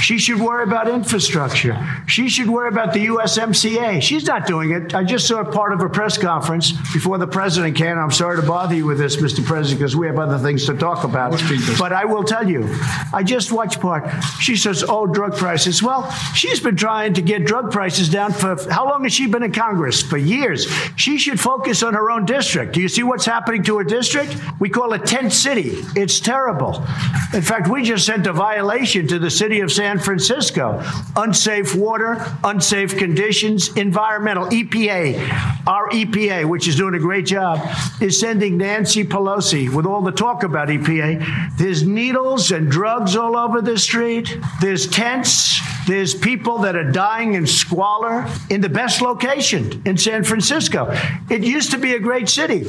She should worry about infrastructure. She should worry about the USMCA. She's not doing it. I just saw part of a press conference before the president came. I'm sorry to bother you with this, Mr. President, because we have other things to talk about. But I will tell you, I just watched part. She says, oh, drug prices. Well, she's been trying to get drug prices down for how long has she been in Congress? For years. She should focus on her own district. Do you see what's happening to her district? We call it tent city. It's terrible. In fact, we just sent a violation to the city of San Francisco. Unsafe water, unsafe conditions, environmental. EPA, our EPA, which is doing a great job, is sending Nancy Pelosi with all the talk about EPA. There's needles and drugs all over the street. There's tents. There's people that are dying in squalor in the best location in San Francisco. It used to be a great city.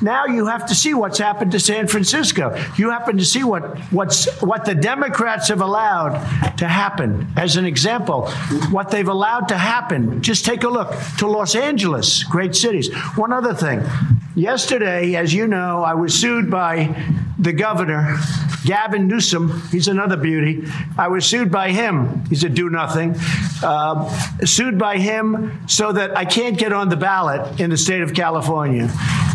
Now you have to see what's happened to San Francisco. You happen to see what what's what the Democrats have allowed to happen. As an example, what they've allowed to happen. Just take a look to Los Angeles, great cities. One other thing. Yesterday, as you know, I was sued by the governor, Gavin Newsom. He's another beauty. I was sued by him. He's a do nothing. Uh, sued by him so that I can't get on the ballot in the state of California.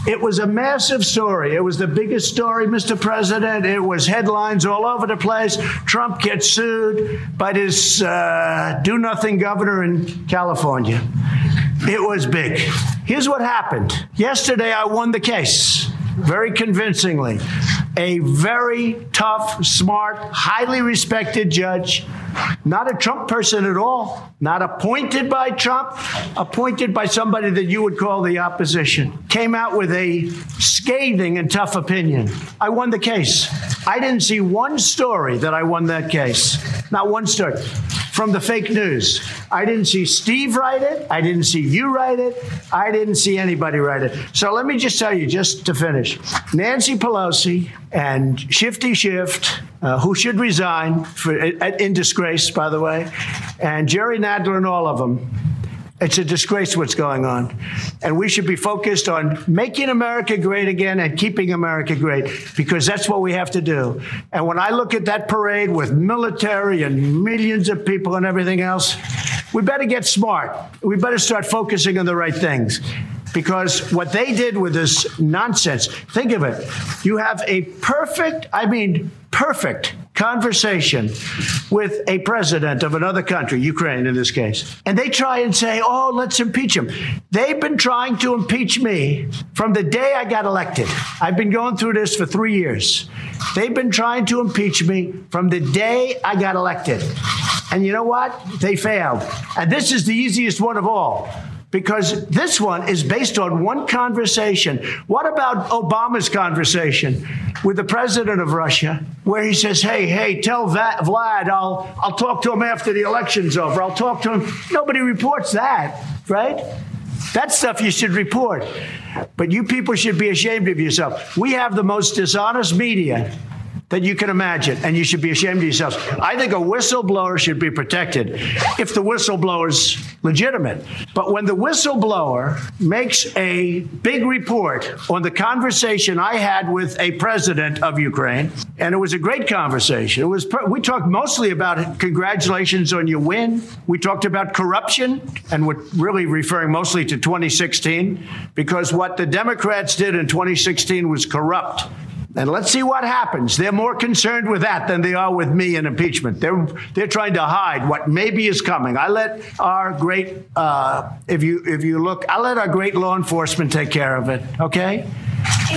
It was a massive story. It was the biggest story, Mr. President. It was headlines all over the place. Trump gets sued by this uh, do nothing governor in California. It was big. Here's what happened. Yesterday, I won the case very convincingly. A very tough, smart, highly respected judge, not a Trump person at all, not appointed by Trump, appointed by somebody that you would call the opposition, came out with a scathing and tough opinion. I won the case. I didn't see one story that I won that case. Not one story from the fake news. I didn't see Steve write it. I didn't see you write it. I didn't see anybody write it. So let me just tell you, just to finish Nancy Pelosi and Shifty Schiff, uh, who should resign for, in disgrace, by the way, and Jerry Nadler and all of them It's a disgrace what's going on. And we should be focused on making America great again and keeping America great because that's what we have to do. And when I look at that parade with military and millions of people and everything else, we better get smart. We better start focusing on the right things. Because what they did with this nonsense, think of it. You have a perfect, I mean, perfect conversation with a president of another country, Ukraine in this case, and they try and say, oh, let's impeach him. They've been trying to impeach me from the day I got elected. I've been going through this for three years. They've been trying to impeach me from the day I got elected. And you know what? They failed. And this is the easiest one of all because this one is based on one conversation. What about Obama's conversation with the president of Russia, where he says, "Hey, hey, tell Vlad I'll I'll talk to him after the election's over. I'll talk to him." Nobody reports that, right? That stuff you should report. But you people should be ashamed of yourself. We have the most dishonest media that you can imagine, and you should be ashamed of yourselves. I think a whistleblower should be protected if the whistleblower's legitimate. But when the whistleblower makes a big report on the conversation I had with a president of Ukraine, and it was a great conversation. It was we talked mostly about congratulations on your win. We talked about corruption, and we're really referring mostly to 2016 because what the Democrats did in 2016 was corrupt. And let's see what happens. They're more concerned with that than they are with me and impeachment. They're they're trying to hide what maybe is coming. I let our great uh, if you if you look, I let our great law enforcement take care of it. Okay.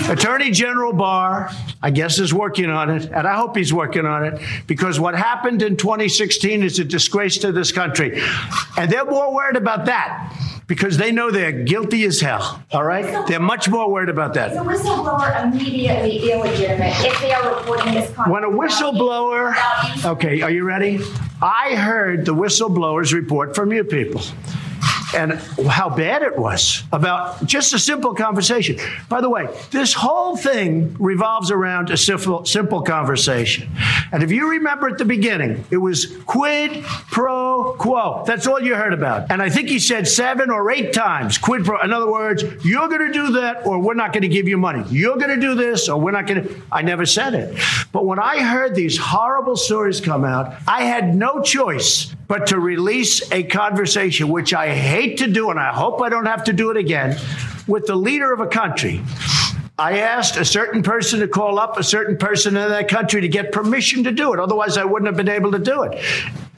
Attorney General Barr, I guess, is working on it, and I hope he's working on it because what happened in 2016 is a disgrace to this country. And they're more worried about that because they know they're guilty as hell. All right? They're much more worried about that. Is a whistleblower immediately illegitimate if they are reporting this? When a whistleblower, okay, are you ready? I heard the whistleblower's report from you people and how bad it was about just a simple conversation. By the way, this whole thing revolves around a simple, simple conversation. And if you remember at the beginning, it was quid pro quo. That's all you heard about. And I think he said seven or eight times quid pro. In other words, you're going to do that or we're not going to give you money. You're going to do this or we're not going to. I never said it. But when I heard these horrible stories come out, I had no choice but to release a conversation, which I hate to do, and I hope I don't have to do it again, with the leader of a country. I asked a certain person to call up a certain person in that country to get permission to do it. Otherwise, I wouldn't have been able to do it.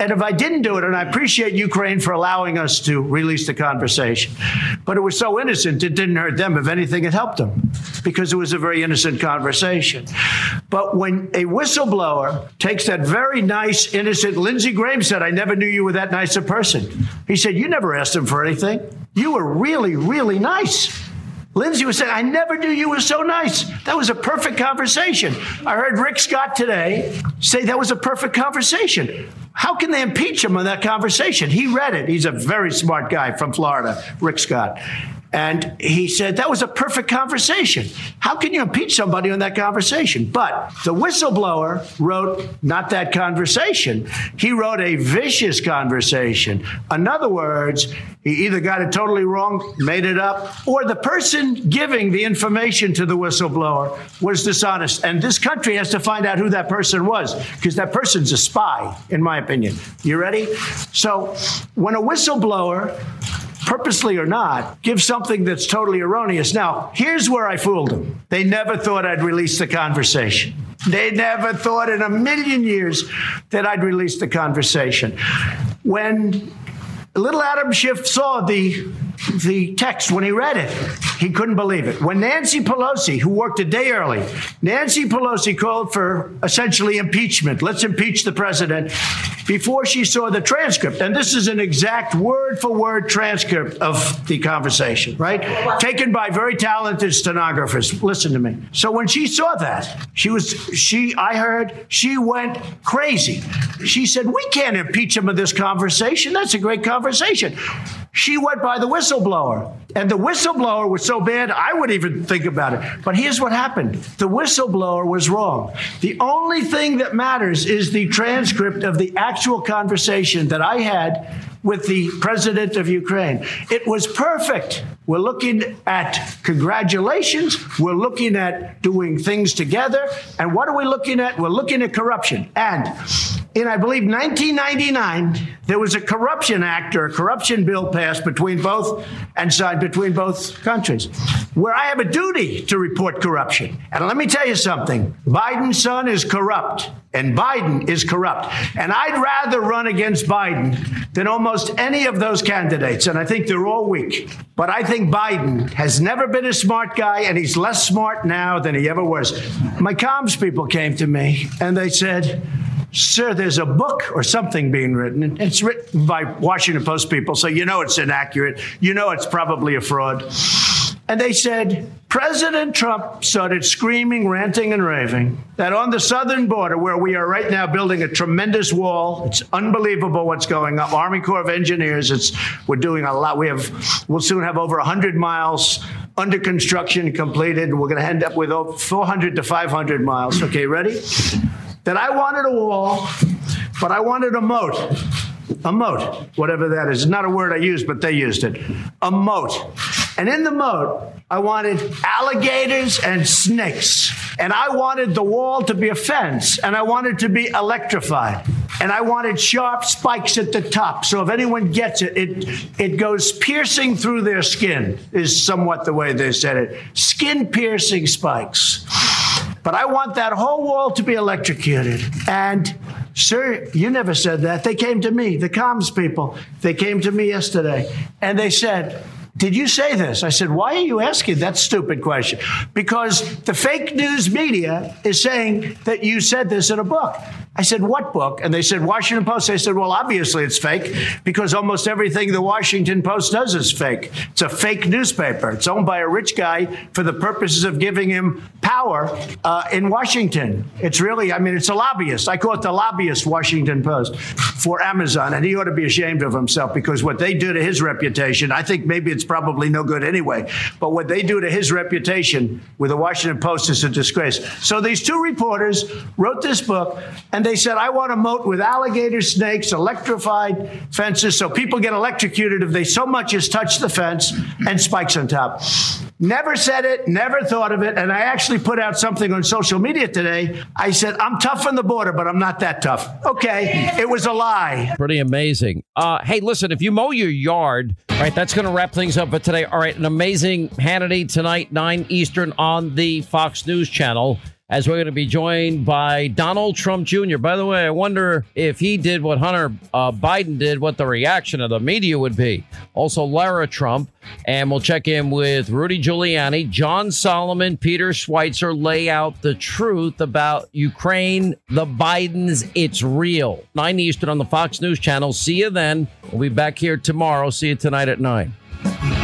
And if I didn't do it, and I appreciate Ukraine for allowing us to release the conversation, but it was so innocent, it didn't hurt them. If anything, it helped them because it was a very innocent conversation. But when a whistleblower takes that very nice, innocent, Lindsey Graham said, I never knew you were that nice a person. He said, You never asked him for anything. You were really, really nice. Lindsey was saying, I never knew you were so nice. That was a perfect conversation. I heard Rick Scott today say that was a perfect conversation. How can they impeach him on that conversation? He read it. He's a very smart guy from Florida, Rick Scott. And he said that was a perfect conversation. How can you impeach somebody on that conversation? But the whistleblower wrote not that conversation. He wrote a vicious conversation. In other words, he either got it totally wrong, made it up, or the person giving the information to the whistleblower was dishonest. And this country has to find out who that person was because that person's a spy, in my opinion. You ready? So when a whistleblower purposely or not, give something that's totally erroneous. Now, here's where I fooled them. They never thought I'd release the conversation. They never thought in a million years that I'd release the conversation. When little Adam Schiff saw the the text when he read it. He couldn't believe it. When Nancy Pelosi, who worked a day early, Nancy Pelosi called for essentially impeachment. Let's impeach the president before she saw the transcript. And this is an exact word for word transcript of the conversation, right? Taken by very talented stenographers. Listen to me. So when she saw that, she was, she, I heard, she went crazy. She said, We can't impeach him of this conversation. That's a great conversation. She went by the whistleblower. And the whistleblower was so bad, I wouldn't even think about it. But here's what happened the whistleblower was wrong. The only thing that matters is the transcript of the actual conversation that I had with the president of Ukraine. It was perfect. We're looking at congratulations. We're looking at doing things together. And what are we looking at? We're looking at corruption. And in, I believe, 1999, there was a corruption act or a corruption bill passed between both and signed between both countries, where I have a duty to report corruption. And let me tell you something Biden's son is corrupt, and Biden is corrupt. And I'd rather run against Biden than almost any of those candidates. And I think they're all weak. But I think Biden has never been a smart guy, and he's less smart now than he ever was. My comms people came to me and they said, Sir, there's a book or something being written. It's written by Washington Post people, so you know it's inaccurate. You know it's probably a fraud. And they said President Trump started screaming, ranting, and raving that on the southern border, where we are right now building a tremendous wall, it's unbelievable what's going on. Army Corps of Engineers, it's we're doing a lot. We have we'll soon have over 100 miles under construction completed. We're going to end up with 400 to 500 miles. Okay, ready? That I wanted a wall, but I wanted a moat a moat, whatever that is. It's not a word I use, but they used it. A moat. And in the moat, I wanted alligators and snakes. And I wanted the wall to be a fence, and I wanted to be electrified. And I wanted sharp spikes at the top. So if anyone gets it, it, it goes piercing through their skin, is somewhat the way they said it. Skin piercing spikes. But I want that whole wall to be electrocuted. And Sir, you never said that. They came to me, the comms people. They came to me yesterday and they said, did you say this? I said, Why are you asking that stupid question? Because the fake news media is saying that you said this in a book. I said, What book? And they said, Washington Post. I said, Well, obviously it's fake because almost everything the Washington Post does is fake. It's a fake newspaper. It's owned by a rich guy for the purposes of giving him power uh, in Washington. It's really, I mean, it's a lobbyist. I call it the lobbyist Washington Post for Amazon. And he ought to be ashamed of himself because what they do to his reputation, I think maybe it's probably no good anyway. But what they do to his reputation with the Washington Post is a disgrace. So these two reporters wrote this book and they said, I want a moat with alligator snakes, electrified fences, so people get electrocuted if they so much as touch the fence and spikes on top. Never said it, never thought of it. And I actually put out something on social media today. I said, I'm tough on the border, but I'm not that tough. Okay, it was a lie. Pretty amazing. Uh, hey, listen, if you mow your yard, right, that's going to wrap things up for today. All right, an amazing Hannity tonight, 9 Eastern on the Fox News channel as we're going to be joined by Donald Trump Jr. By the way, I wonder if he did what Hunter uh, Biden did, what the reaction of the media would be. Also, Lara Trump, and we'll check in with Rudy Giuliani, John Solomon, Peter Schweizer lay out the truth about Ukraine, the Bidens. It's real. 9 Eastern on the Fox News channel. See you then. We'll be back here tomorrow. See you tonight at 9.